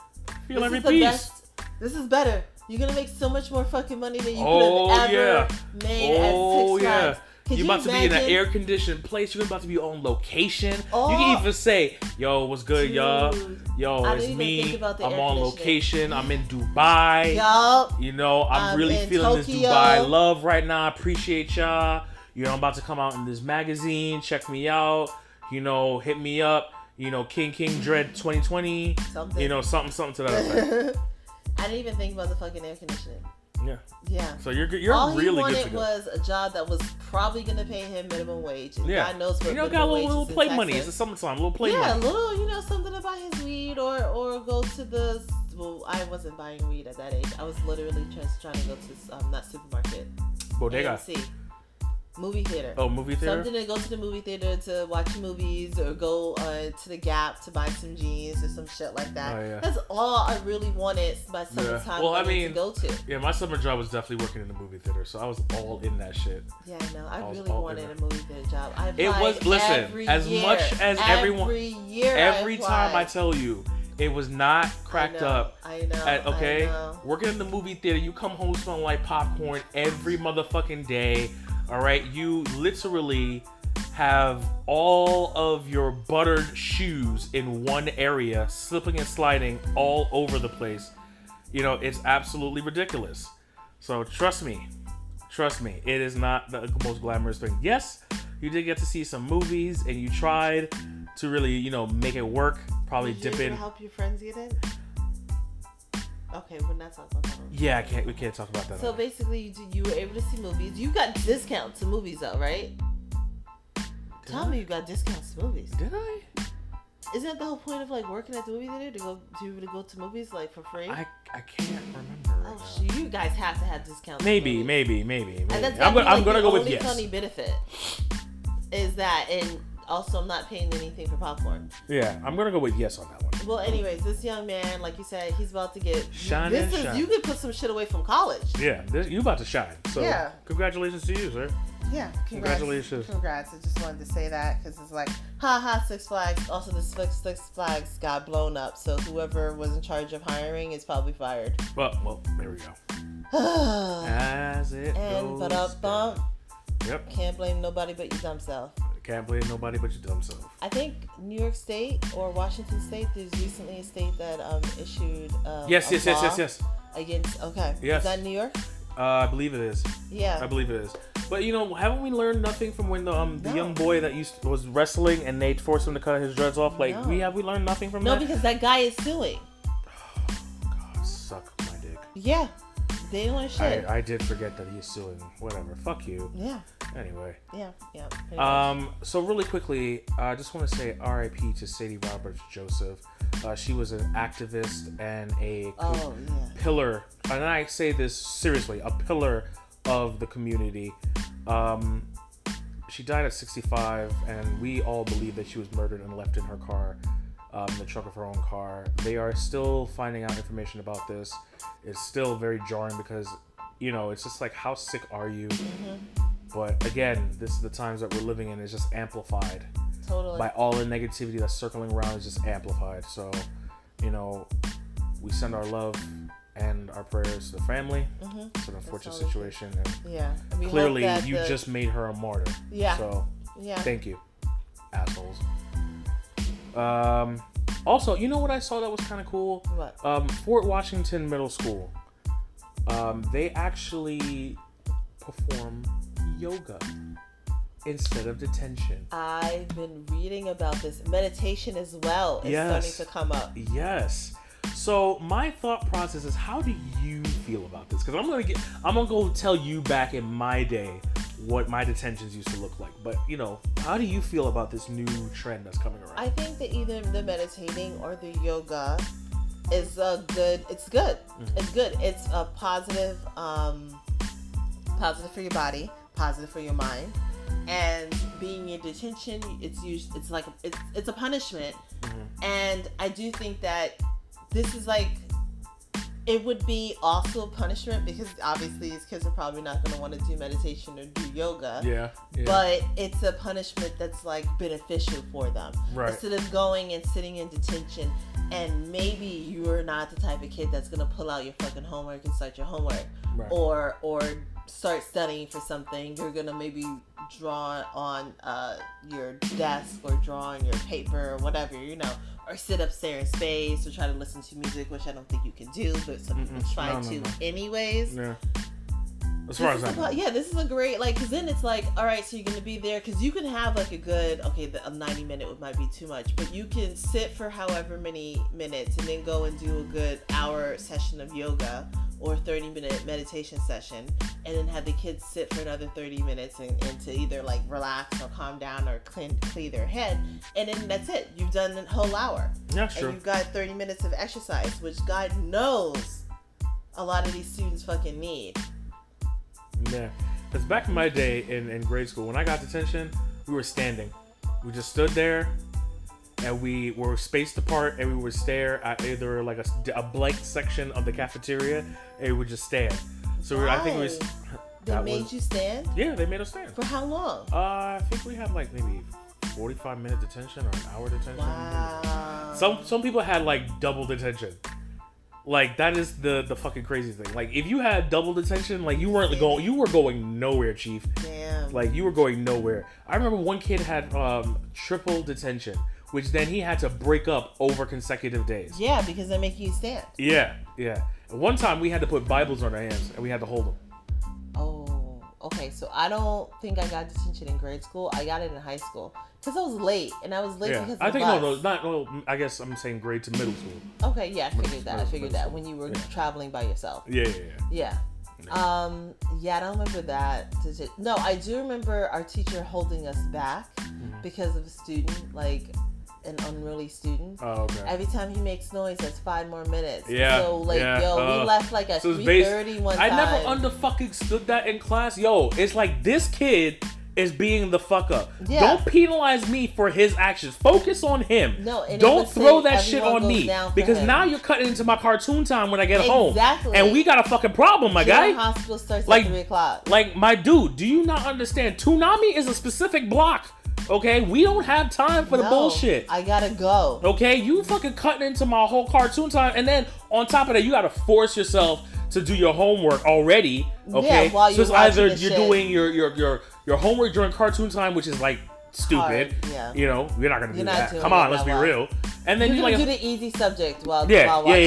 Feel this every is the piece. best. This is better. You're gonna make so much more fucking money than you Oh, could have ever yeah. made Oh at Six yeah. Flags. You about to be in an air conditioned place. You're about to be on location. you Oh. can even oh. say, "Yo, what's good, y'all? Yo, I it's didn't even think me. I'm on location. I'm in Dubai. Yup. You know, I'm I'm really in feeling this Dubai love right now. I appreciate y'all. You know, I'm about to come out in this magazine. Check me out. You know, hit me up. You know, King King Dread 2020. Something. You know, something, something to that effect. I didn't even think about the fucking air conditioning. Yeah. Yeah. So you're good- you're All he really wanted good to go. was a job that was probably gonna pay him minimum wage. And yeah. God knows what you know, got a little, little play money. It's Texas. the summertime. little play yeah, money. a little, you know, something to buy his weed or or go to the. Well, I wasn't buying weed at that age. I was literally just trying to go to um, not supermarket, Bodega. AMC, movie theater. Oh, movie theater. Something to go to the movie theater to watch movies or go uh, to the Gap to buy some jeans or some shit like that. Oh, yeah. That's all I really wanted by summertime Well, I mean- to go to. Yeah, my summer job was definitely working in the movie theater, so I was all in that shit. Yeah, no, I, I really wanted a movie theater job. I It was- listen, every as year. much as everyone- every year. Every I time I tell you, it was not cracked I know, up. I know. At, okay, I know. working in the movie theater, you come home smelling like popcorn every motherfucking day. All right, you literally have all of your buttered shoes in one area, slipping and sliding all over the place. You know, it's absolutely ridiculous. So trust me, trust me, it is not the most glamorous thing. Yes, you did get to see some movies, and you tried to really, you know, make it work. Probably dip in. help your friends get in? Okay, we're not talking about that. Yeah, I can't. We can't talk about that. So basically, you, you were able to see movies. You got discounts to movies, though, right? Tell me you got discounts to movies. Did I? Isn't that the whole point of like working at the movie theater to go to be able to go to movies like for free? I, I can't remember. Right oh, now. you guys have to have discounts. Maybe, maybe, maybe, maybe. And that's I'm gonna, be, I'm gonna the go with only yes. funny benefit is that, and also I'm not paying anything for popcorn. Yeah, I'm gonna go with yes on that one. Well, anyways, this young man, like you said, he's about to get. Shine this and is shine. you could put some shit away from college. Yeah, this, you about to shine. So Yeah. congratulations to you, sir. Yeah, congrats. Congratulations. Congrats. I just wanted to say that because it's like, haha, Six Flags. Also, the Six, Six Flags got blown up, so whoever was in charge of hiring is probably fired. Well, well, there we go. As it but goes. down. Yep. can't blame nobody but your dumb self. Can't blame nobody but your dumb self. I think New York State or Washington State. There's recently a state that um issued. Um, Yes, yes, yes, yes, yes. Against okay. Yes. Is that New York? Uh, I believe it is. Yeah. I believe it is. But you know, haven't we learned nothing from when the um the No. young boy that used was wrestling and they forced him to cut his dreads off? Like No. we have we learned nothing from No, that? No, because that guy is suing. God, suck my dick. Yeah. Want shit. I, I did forget that he's suing. Whatever. Fuck you. yeah. Anyway, Yeah, yeah. um, so really quickly, I just want to say R.I.P. to Sadie Roberts Joseph. Uh, she was an activist and a oh yeah. pillar, and I say this seriously, a pillar of the community. Um, she died at 65, and we all believe that she was murdered and left in her car, um, the trunk of her own car. They are still finding out information about this. It's still very jarring because, you know, it's just like, how sick are you? But again, this is the times that we're living in. It's just amplified Totally. by all the negativity that's circling around is just amplified. So, you know, we send our love and our prayers to the family. It's an unfortunate all we can- situation, and yeah. clearly you the- just made her a martyr. Yeah. So yeah. thank you, assholes. Um. Also, you know what I saw that was kind of cool? What? Um, Fort Washington Middle School. Um, they actually perform yoga instead of detention. I've been reading about this meditation as well. Is Yes. starting to come up. Yes. So my thought process is, how do you feel about this? Because I'm gonna get, I'm gonna go tell you back in my day what my detentions used to look like. But you know, how do you feel about this new trend that's coming around? I think that either the meditating or the yoga is a good. It's good. Mm-hmm. It's good. It's a positive, um, positive for your body, positive for your mind, and being in detention, it's used. It's like it's it's a punishment, Mm-hmm. and I do think that this is like. It would be also a punishment because obviously these kids are probably not going to want to do meditation or do yoga yeah. yeah. but it's a punishment that's like beneficial for them Right. instead of going and sitting in detention and maybe you're not the type of kid that's gonna pull out your fucking homework and start your homework Right. or or start studying for something you're gonna maybe draw on uh, your desk or draw on your paper or whatever you know or sit upstairs in space or try to listen to music which i don't think you can do but some people try No, no, to no. anyways yeah. As far as I know. yeah, this is a great like because then it's like all right, so you're gonna be there because you can have like a good okay, the, a 90 minute would might be too much, but you can sit for however many minutes and then go and do a good hour session of yoga or 30 minute meditation session, and then have the kids sit for another 30 minutes and, and to either like relax or calm down or clean clear their head, and then that's it. You've done a whole hour, Yeah, sure. and you've got 30 minutes of exercise, which God knows a lot of these students fucking need. Yeah. Because back in my day in, in grade school, when I got detention, we were standing. We just stood there and we were spaced apart and we would stare at either like a, a blank section of the cafeteria and we would just stand. So we were, I think it was. They made was- you stand Yeah, they made us stand. for how long? Uh, I think we had like maybe 45 minute detention or an hour detention. Wow. Some some people had like double detention. Like that is the the fucking crazy thing. Like if you had double detention, like you weren't going you were going nowhere, chief. Damn. Like you were going nowhere. I remember one kid had um triple detention, which then he had to break up over consecutive days. yeah, because they make you stand. Yeah, yeah. One time we had to put Bibles on our hands and we had to hold them. Oh, okay. So I don't think I got detention in grade school. I got it in high school because I was late, and I was late Yeah, because of I think no, bus. no, not no. I guess I'm saying grade to middle school. Okay, yeah, I figured that. I figured that when you were Yeah. traveling by yourself. Yeah, yeah, yeah. Yeah. Um. Yeah, I don't remember that. No, I do remember our teacher holding us back Mm-hmm. because of a student, like an unruly student. Oh, okay. Every time he makes noise, that's five more minutes. Yeah, So like, yeah, yo, uh, we left like at So it's three based. thirty one I time. never under fucking stood that in class. Yo, it's like this kid is being the fuck up. Yeah. Don't penalize me for his actions. Focus on him. No, and don't throw that shit on me because him. now you're cutting into my cartoon time when I get home. Exactly. And we got a fucking problem, my General guy. hospital starts Like- at three o'clock. Like my dude, do you not understand? Toonami is a specific block. Okay, we don't have time for the No, bullshit. I gotta go. Okay, you fucking cutting into my whole cartoon time, and then on top of that, you gotta force yourself to do your homework already. Okay, Yeah, while so it's either the you're shit. doing your your your your homework during cartoon time, which is like stupid. Hard, yeah. You know, you're not gonna do You're that. Come on, let's be well. real. And then you like, do the easy subject while Yeah, while yeah, watching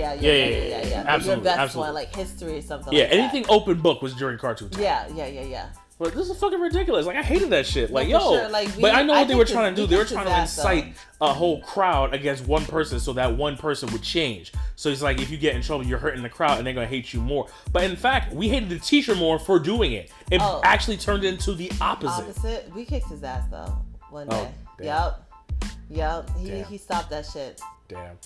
yeah, that. yeah, yeah, yeah, yeah, yeah, yeah, yeah, absolutely, Your best absolutely. one, like history or something. yeah, like that. anything open book was during cartoon time. Yeah, yeah, yeah, yeah. Like this is fucking ridiculous. Like I hated that shit. Like No, yo, sure. Like, we- but I know I what they were trying to do. They were trying to ass, though. incite a whole crowd against one person, so that one person would change. So it's like if you get in trouble, you're hurting the crowd, and they're gonna hate you more. But in fact, we hated the teacher more for doing it. It Oh. actually turned into the opposite. Opposite. We kicked his ass though one oh, day. damn. Yep. Yep. He Damn. he stopped that shit. Damn.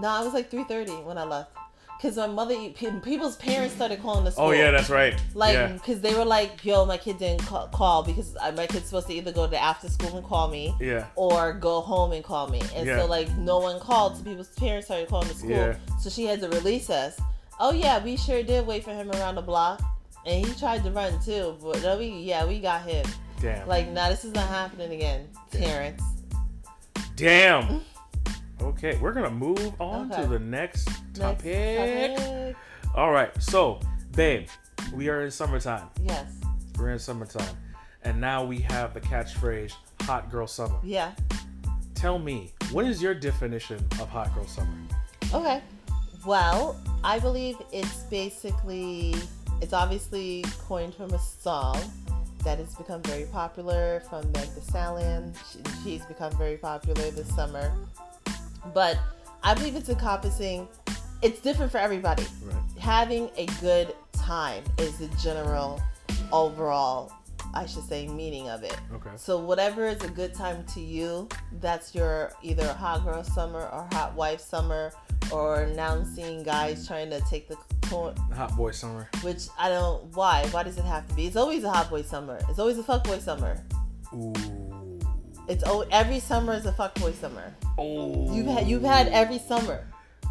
No, it was like three thirty when I left. Cause my mother, people's parents started calling the school. Oh yeah, that's right. Like, yeah. because they were like, "Yo, my kid didn't ca- call because my kid's supposed to either go to after school and call me, Yeah. or go home and call me." And Yeah. so, like, no one called, so people's parents started calling the school. Yeah. So she had to release us. Oh yeah, we sure did wait for him around the block, and he tried to run too. But no, we yeah, we got him. Damn. Like, nah, this is not happening again, Terrence. Damn. Okay, we're gonna move on Okay. to the next Next topic. topic. All right, so babe, we are in summertime. Yes. We're in summertime, and now we have the catchphrase "Hot Girl Summer." Yeah. Tell me, what is your definition of Hot Girl Summer? Okay. Well, I believe it's basically it's obviously coined from a song that has become very popular from Meg Thee Stallion. She, she's become very popular this summer. But I believe it's encompassing. It's different for everybody. Right. Having a good time is the general, overall, I should say, meaning of it. Okay. So whatever is a good time to you, that's your either hot girl summer or hot wife summer, or now seeing guys trying to take the. Hot Boy Summer. Which I don't. Why? Why does it have to be? It's always a hot boy summer. It's always a fuck boy summer. Ooh. It's oh, every summer is a fuck boy summer. Oh. You've had you've had every summer.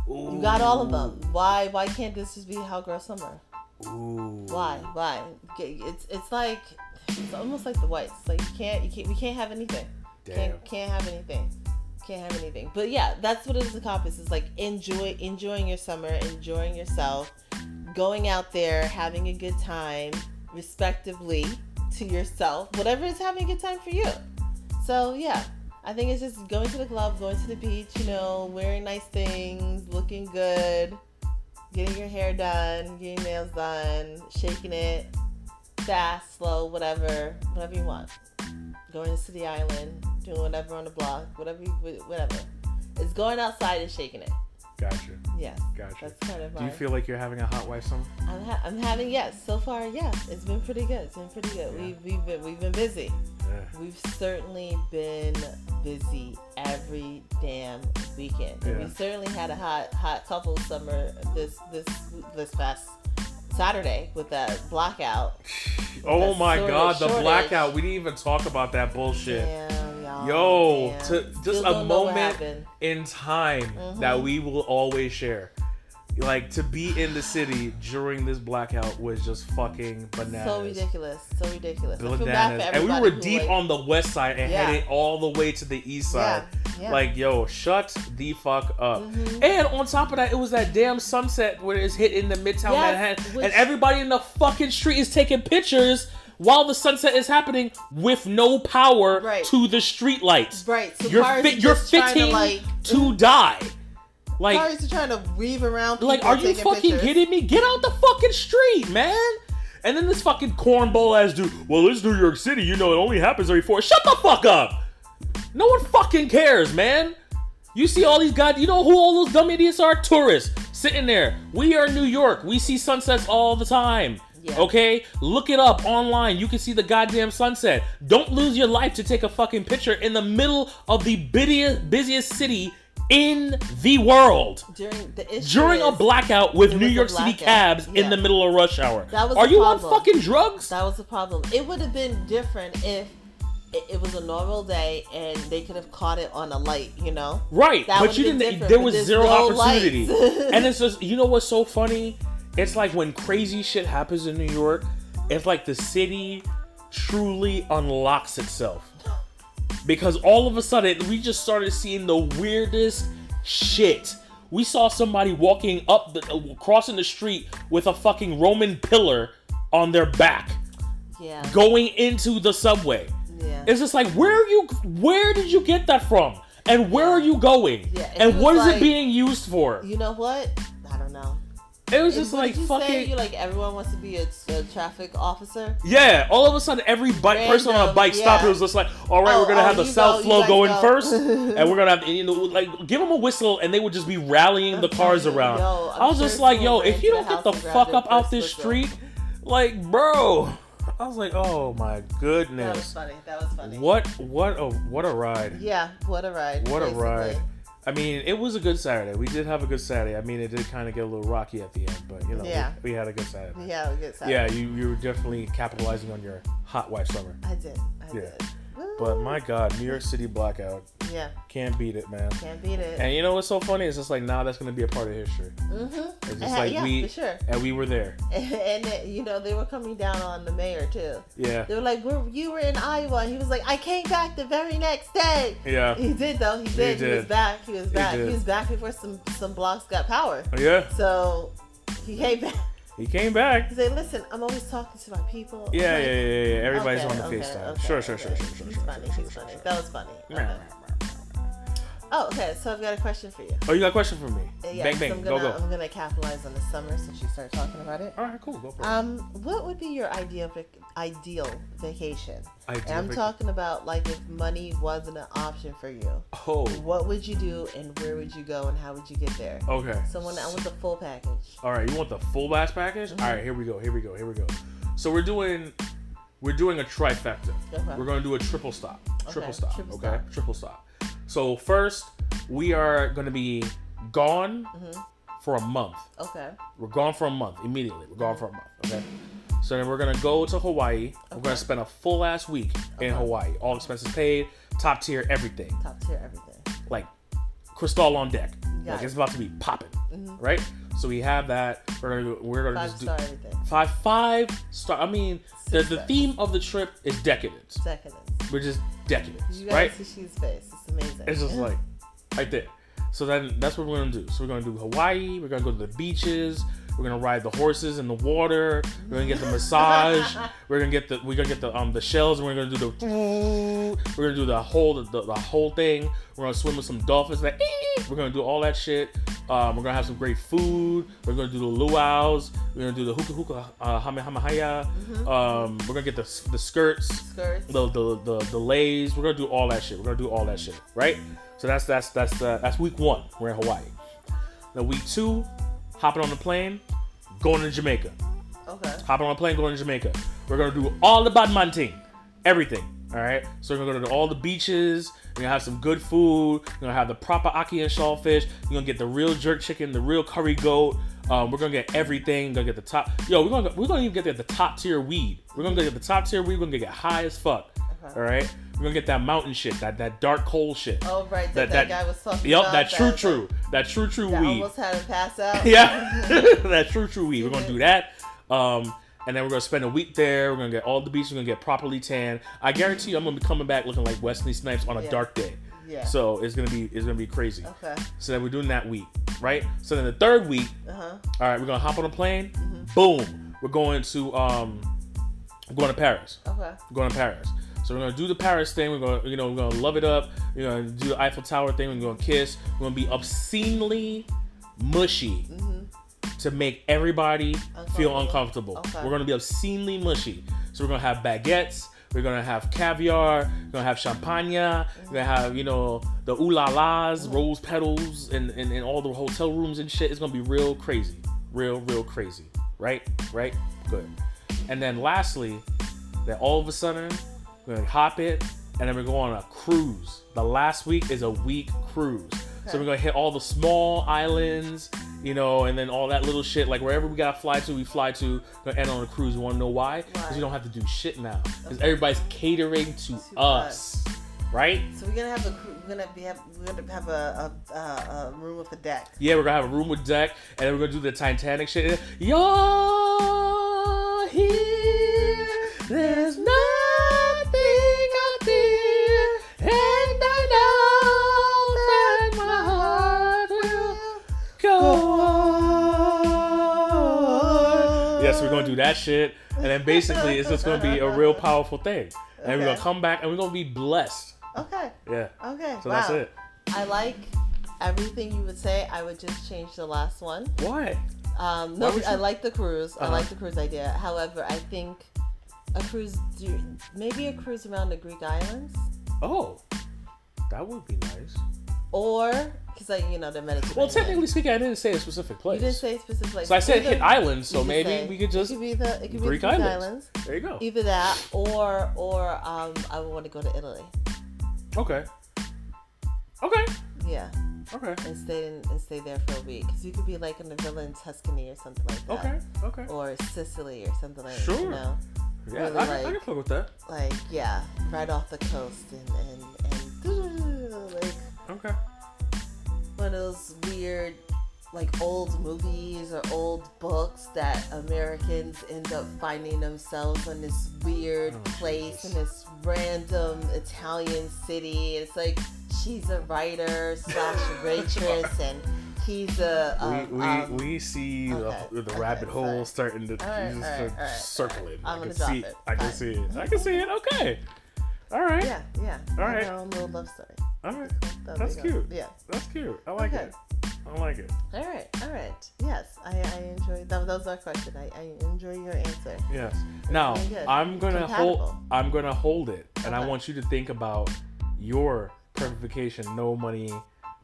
Ooh. You got all of them. Oh. Why? Why can't this just be hot girl summer? Ooh. Why? Why? It's it's like it's almost like the whites. Like you can't you can't we can't have anything. Damn. Can't can't have anything. Can't have anything. But yeah, that's what it is The encompass. Is like enjoy enjoying your summer, enjoying yourself, going out there, having a good time, respectively to yourself, whatever is having a good time for you. So yeah. I think it's just going to the club, going to the beach, you know, wearing nice things, looking good, getting your hair done, getting nails done, shaking it, fast, slow, whatever, whatever you want. Going to the Island, doing whatever on the block, whatever, you, whatever. It's going outside and shaking it. Gotcha. Yeah. Gotcha. that's kind of. Do you feel like you're having a hot wife summer? I'm, ha- I'm having yes. So far, yeah, it's been pretty good. It's been pretty good. Yeah. We've we've been we've been busy. Yeah. We've certainly been busy every damn weekend. Yeah. we certainly had a hot hot couple summer this this this past Saturday with that blackout. Oh That my god, the shortage. blackout. We didn't even talk about that bullshit. Damn, y'all. Yo, damn. to Still just a know what moment in time Mm-hmm. that we will always share. Like to be in the city during this blackout was just fucking bananas. So ridiculous. So ridiculous. I feel bad for Bananas. And we were deep like- on the west side and Yeah. headed all the way to the east side. Yeah, yeah. Like, yo, shut the fuck up. Mhm. And on top of that, it was that damn sunset where it's hitting the Midtown Yes, Manhattan. which- and everybody in the fucking street is taking pictures while the sunset is happening with no power Right. to the street lights. Right. So You're, fit, you're fitting to like to die. Like, cars are trying to weave around. Like, are you fucking pictures. kidding me? Get out the fucking street, man. And then this fucking cornball ass dude. Well, it's New York City. You know, it only happens every four. Shut the fuck up. No one fucking cares, man. You see all these guys. You know who all those dumb idiots are? Tourists sitting there. We are in New York. We see sunsets all the time. Yeah. Okay, look it up online. You can see the goddamn sunset. Don't lose your life to take a fucking picture in the middle of the busiest, busiest city in the world during the issue during a blackout with New York City cabs Yeah. in the middle of rush hour. That was Are you problem. on fucking drugs? That was the problem. It would have been different if it, it was a normal day and they could have caught it on a light. You know. Right, That but you didn't. different, There was zero no opportunity, and it's just you know what's so funny? It's like when crazy shit happens in New York. It's like the city truly unlocks itself because all of a sudden we just started seeing the weirdest shit. We saw somebody walking up the crossing the street with a fucking Roman pillar on their back, Yeah. going into the subway. Yeah. It's just like where are you where did you get that from? And where are you going? Yeah, and and it what was is it being used for? You know what? I don't know. It was just like did you say? fucking You like everyone wants to be a, a traffic officer. yeah. All of a sudden, every bike person on a Random, bike stop, yeah. it was just like, all right, Oh, we're gonna oh, have the oh, south go, flow going go. first, and we're gonna have you know, like give them a whistle, and they would just be rallying the cars around. I'm I was sure just like, yo, if you don't get the fuck up out this whistle. street, like, bro. I was like, oh my goodness. That was funny. That was funny. What what a what a ride. Yeah, what a ride. What a ride. I mean, it was a good Saturday. We did have a good Saturday. I mean, it did kind of get a little rocky at the end, but you know, Yeah. we, we had a good Saturday. Yeah, a good Saturday. Yeah, you you were definitely capitalizing on your hot wife summer. I did. I Yeah. did. But my God, New York City blackout yeah, can't beat it, man. can't beat it. And you know what's so funny? It's just like now that's gonna be a part of history. mm-hmm. It's just like yeah, we for sure. and we were there. And, you know they were coming down on the mayor too. Yeah, They were like, "We're you were in Iowa." And he was like, "I came back the very next day." yeah, He did though. He did. He, did. was back. He was back. He, did. was back before some some blocks got power. yeah. So he came back. He came back. He said, "Listen, I'm always talking to my people." Yeah, Like, yeah, yeah, yeah. Everybody's okay, on the okay, FaceTime. okay, sure, sure, sure, sure, sure, He's sure, funny. sure, He's sure, funny. That was funny. sure. Okay. Oh, okay. So I've got a question for you. Oh, you got a question for me? Uh, yeah, bang, bang, I'm go, gonna, go. I'm gonna capitalize on the summer since you started talking about it. All right, cool. Go for it. Um, what would be your ideal vac- ideal vacation? Ideal And I'm vac- talking about like if money wasn't an option for you, Oh, what would you do and where would you go and how would you get there? okay. So when I want the full package. All right, you want the full bass package? Mm-hmm. All right, here we go. Here we go. Here we go. So we're doing we're doing a trifecta. Okay. We're going to do a triple stop. Triple Okay, stop. triple okay? stop. Triple stop. So first, we are going to be gone Mm-hmm. for a month. Okay. We're gone for a month immediately. We're gone for a month. Okay. So then we're gonna go to Hawaii. We're gonna spend a full ass week in Hawaii. All expenses paid, top tier, everything. Top tier everything. Like crystal on deck. Got like it. it's about to be popping. Mhm. Right. So we have that. We're gonna we're gonna Five just do star everything. five five star. I mean, the, Six the theme of the trip is decadence. Second. We're just decadence, You guys right? see she's face. It's amazing. It's just like right there. So then that's what we're gonna do. So we're gonna do Hawaii. We're gonna go to the beaches. We're gonna ride the horses in the water. We're gonna get the massage. we're gonna get the we're gonna get the um the shells. And we're gonna do the we're gonna do the whole the, the whole thing. We're gonna swim with some dolphins. Like we're gonna do all that shit. Um, we're gonna have some great food. We're gonna do the luau's. We're gonna do the hookah hookah uh, hame hamahaya. Um, we're gonna get the the skirts skirts. the the the, the leis. We're gonna do all that shit. We're gonna do all that shit, right? So that's that's that's uh, that's week one. We're in Hawaii. Now week two, hopping on the plane, going to Jamaica. Okay. Hopping on a plane, going to Jamaica. We're gonna do all the badmanting, everything. All right. So we're gonna go to all the beaches. We're gonna have some good food. We're gonna have the proper ackee and shellfish. We're gonna get the real jerk chicken, the real curry goat. Um, we're gonna get everything. We're gonna get the top. Yo, we're gonna we're gonna even get the, the top tier weed. We're gonna get the top tier weed. We're gonna get high as fuck. Okay. All right. We're gonna get that mountain shit, that that dark coal shit. Oh right, that, That- that, that- guy was talking Yup, about. that true true, that true true That weed. almost had him pass out. yeah, that true true weed. We're gonna do that. Um, and then we're gonna spend a week there. We're gonna get all the beaches. We're gonna get properly tan. I guarantee you, I'm gonna be coming back looking like Wesley Snipes on a Yeah. dark day. Yeah. So it's gonna be it's gonna be crazy. Okay. So then we're doing that week, right? So then the third week, Uh huh. all right, we're gonna hop on a plane. Mm-hmm. Boom, we're going to um, we're going to Paris. Okay. We're going to Paris. So we're gonna do the Paris thing. We're gonna, you know, we're gonna love it up. We're gonna do the Eiffel Tower thing. We're gonna kiss. We're gonna be obscenely mushy mm-hmm. to make everybody feel Uncomfortable. Okay. We're gonna be obscenely mushy. So we're gonna have baguettes. We're gonna have caviar. We're gonna have champagne. We're gonna have, you know, the ooh la las, mm-hmm. rose petals, and, and, and all the hotel rooms and shit. It's gonna be real crazy. Real, real crazy. Right? Right? Good. And then lastly, then all of a sudden, we're gonna hop it, and then we're going on a cruise. The last week is a week cruise. So we're gonna hit all the small islands, you know, and then all that little shit. Like wherever we gotta fly to, we fly to. We're gonna end on a cruise. You wanna know why? Because we don't have to do shit now. Because everybody's catering to, To us, right? So we're gonna have a we're gonna be have we're gonna have a a, a, a room with a deck. Yeah, we're gonna have a room with deck, and then we're gonna do the Titanic shit. You're here. There's fear, and I know that my heart will go on. Yes, we're gonna do that shit, and then basically it's just gonna be a real powerful thing. And we're gonna come back, and we're gonna be blessed. Okay. Yeah. Okay. So wow. that's it. I like everything you would say. I would just change the last one. What? Um, Why no, would I like the cruise. I Uh-huh. like the cruise idea. However, I think a cruise, do- maybe a cruise around the Greek islands, Oh, that would be nice. or because like you know the Mediterranean. Well, technically speaking, I didn't say a specific place. you didn't say specific. Like, so I said either- hit islands, so maybe say- we could just It could be the. It could Greek be the islands. islands. there you go. Either that, or or um, I would want to go to Italy. Okay. Okay. Yeah, Okay. and stay in, and stay there for a week. Because you could be like in a villa in Tuscany or something like that. Okay. Okay. Or Sicily or something like that. Sure. You know, Yeah, really I, I like- can fuck with that. like yeah, right off the coast and and and like Okay. one of those weird like old movies or old books that Americans end up finding themselves in this weird Oh, place in this random Italian city. It's like she's a writer slash waitress and he's a um, we we, um, we see okay, the, the okay, rabbit hole starting to right, just right, to all right, circle it. I'm gonna can see it. I can see it. I can see it. Okay. All right. yeah yeah All right. their own little love story. All right. There That's we cute. Yeah. That's cute. I like Okay. it. I like it. All right, all right. Yes, I, I enjoy that. That was our question. I, I enjoy your answer. Yes. Now I'm gonna hold. I'm gonna hold it, and I want you to think about your perfect vacation. No money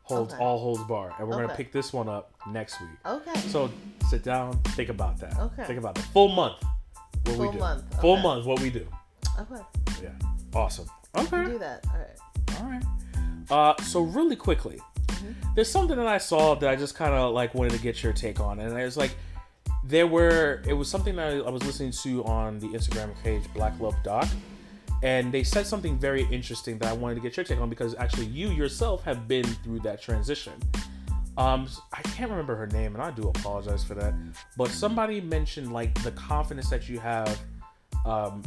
holds Okay. all holds bar, and we're gonna pick this one up next week. Okay. So sit down, think about that. Okay. Think about the full month. What we Full do. month, Full okay. month. What we do. Okay. Yeah. Awesome. We Okay. do that. All right. All right. Uh, so really quickly, there's something that I saw that I just kind of like wanted to get your take on, and it was like there were it was something that I was listening to on the Instagram page Black Love Doc, and they said something very interesting that I wanted to get your take on because actually you yourself have been through that transition. Um, I can't remember her name, and I do apologize for that. But somebody mentioned like the confidence that you have um,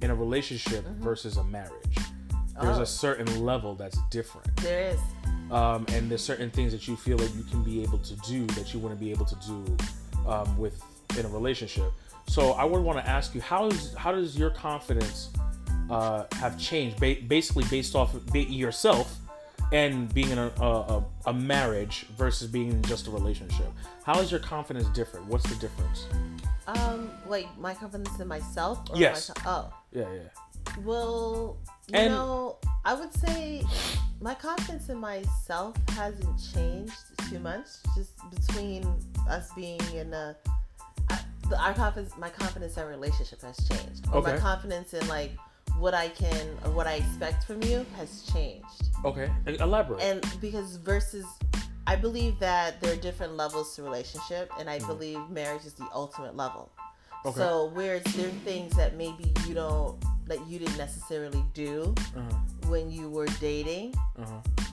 in a relationship versus a marriage. There's Oh. a certain level that's different, There is. um, and there's certain things that you feel that you can be able to do that you wouldn't be able to do um, with in a relationship. So I would want to ask you how is how does your confidence uh, have changed, ba- basically based off of yourself and being in a, a, a, marriage versus being in just a relationship. How is your confidence different? What's the difference? Um, like my confidence in myself. Or Yes. My, co- Yeah, yeah. oh, well, you And- know, I would say my confidence in myself hasn't changed too much. Just between us being in a, I, our confidence, my confidence in our relationship has changed. Or my confidence in like what I can or what I expect from you has changed. Okay, elaborate. and because versus i believe that there are different levels to relationship and i believe marriage is the ultimate level. Okay. so whereas there are things that maybe you don't that you didn't necessarily do uh-huh, when you were dating uh-huh.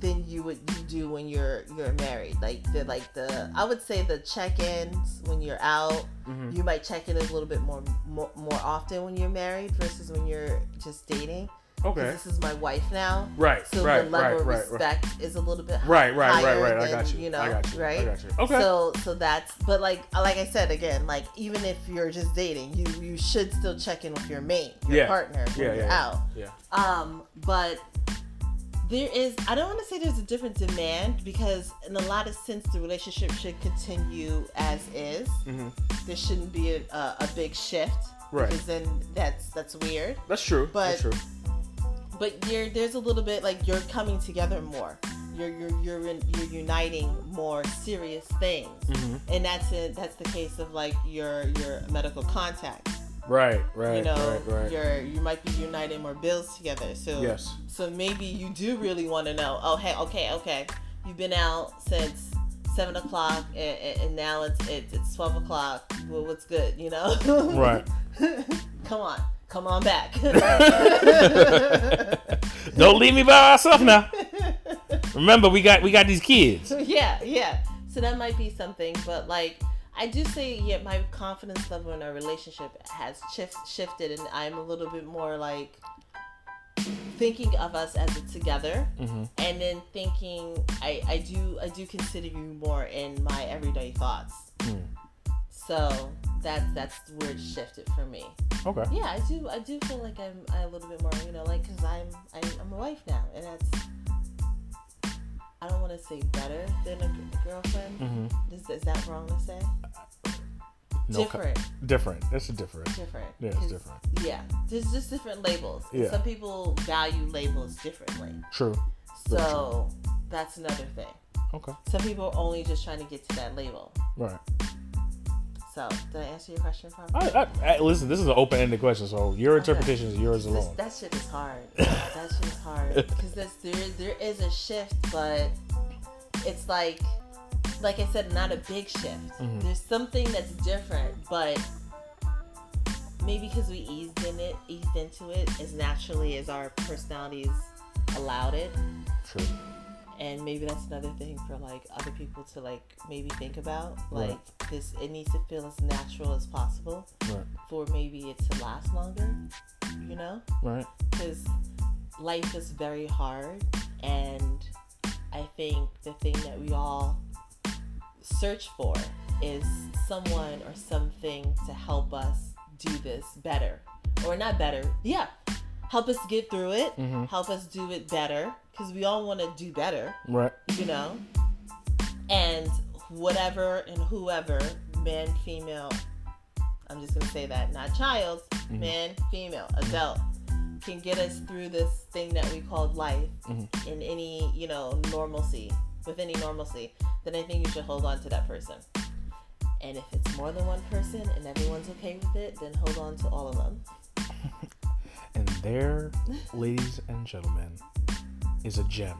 Than you would you do when you're you're married like the like the i would say the check-ins when you're out Mhm. you might check in a little bit more, more more often when you're married versus when you're just dating. Okay. this is my wife now Right, so right, the level right, of right, right. respect is a little bit Right, right, right, higher right. I than, got you. know, I got you. right? I got you. Okay. So, so that's, but like, like I said again, like even if you're just dating, you you should still check in with your mate, your Yeah. partner when yeah, you're yeah, out. Yeah. Um, but there is, I don't want to say there's a different demand because in a lot of sense the relationship should continue as is. hmm There shouldn't be a, a, a big shift. Right. Because then that's that's weird. That's true. That's But- true. but you're there's a little bit like you're coming together more you're you're you're, in, you're uniting more serious things Mhm. and that's it that's the case of like your your medical contact Right, right, you know right, right. you're you might be uniting more bills together so Yes. so maybe you do really want to know oh hey okay okay you've been out since seven o'clock and, and- and now it's, it's it's 12 o'clock well what's good you know Right. come on come on back Don't leave me by myself now. Remember, we got we got these kids. yeah, yeah. So that might be something, but like I do say, yeah, my confidence level in our relationship has shift, shifted, and I'm a little bit more like thinking of us as a together, Mhm. and then thinking I I do I do consider you more in my everyday thoughts. Mm. So that's that's where it shifted for me. Okay. Yeah, I do I do feel like I'm I a little bit more, you know, like because I'm, I'm I'm a wife now, and that's. I don't want to say better than a, g- girlfriend. Mm-hmm. Is, is that wrong to say? No, co- different, different. It's a different. different. Yeah, it's different. Yeah, there's just different labels. Yeah. Some people value labels differently. True. So that's another thing. Okay. Some people are only just trying to get to that label. Right. So did I answer your question properly? I, I, I, listen, this is an open-ended question, so your interpretation is yours This, alone. that shit is hard. that shit is hard because there there is a shift, but it's like like I said, not a big shift. Mhm. There's something that's different, but maybe because we eased in it, eased into it as naturally as our personalities allowed it, True. And maybe that's another thing for like other people to like maybe think about. Right. Like this, it needs to feel as natural as possible Right. for maybe it to last longer. You know Right. because life is very hard and i think the thing that we all search for is someone or something to help us do this better or not better yeah help us get through it Mhm. help us do it better because we all want to do better Right. you know and whatever and whoever man female i'm just gonna say that not child man female adult can get us through this thing that we called life Mhm. in any you know normalcy with any normalcy then i think you should hold on to that person and if it's more than one person and everyone's okay with it then hold on to all of them And there, ladies and gentlemen, is a gem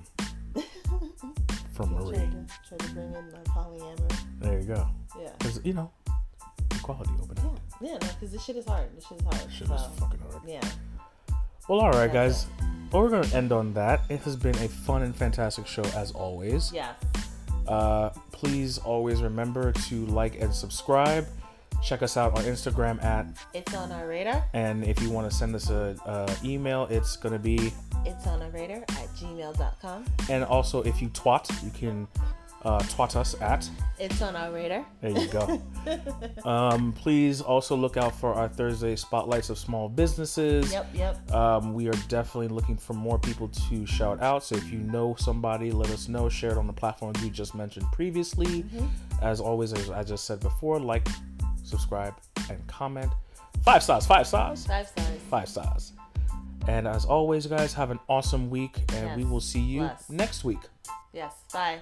from try Marie. to, try to bring in my polyamory There you go. yeah Because you know, equality open. yeah yeah no because this shit is hard this shit is hard Shit so, is fucking hard. yeah Well, all right, guys. Well, we're gonna end on that. It has been a fun and fantastic show as always. yeah Uh, please always remember to like and subscribe. Check us out on Instagram at, It's on our radar. and if you want to send us a, uh email, it's gonna be, It's on our radar at gmail.com. and also if you twat, you can uh, twat us at. It's on our radar. There you go. um, please also look out for our Thursday spotlights of small businesses. Yep, yep. Um, we are definitely looking for more people to shout out. So if you know somebody, let us know. Share it on the platforms we just mentioned previously. As always, as I just said before, like, subscribe, and comment. Five stars, five stars, Five stars. five stars. And as always, guys, have an awesome week, and we will see you next week. Yes. Bye.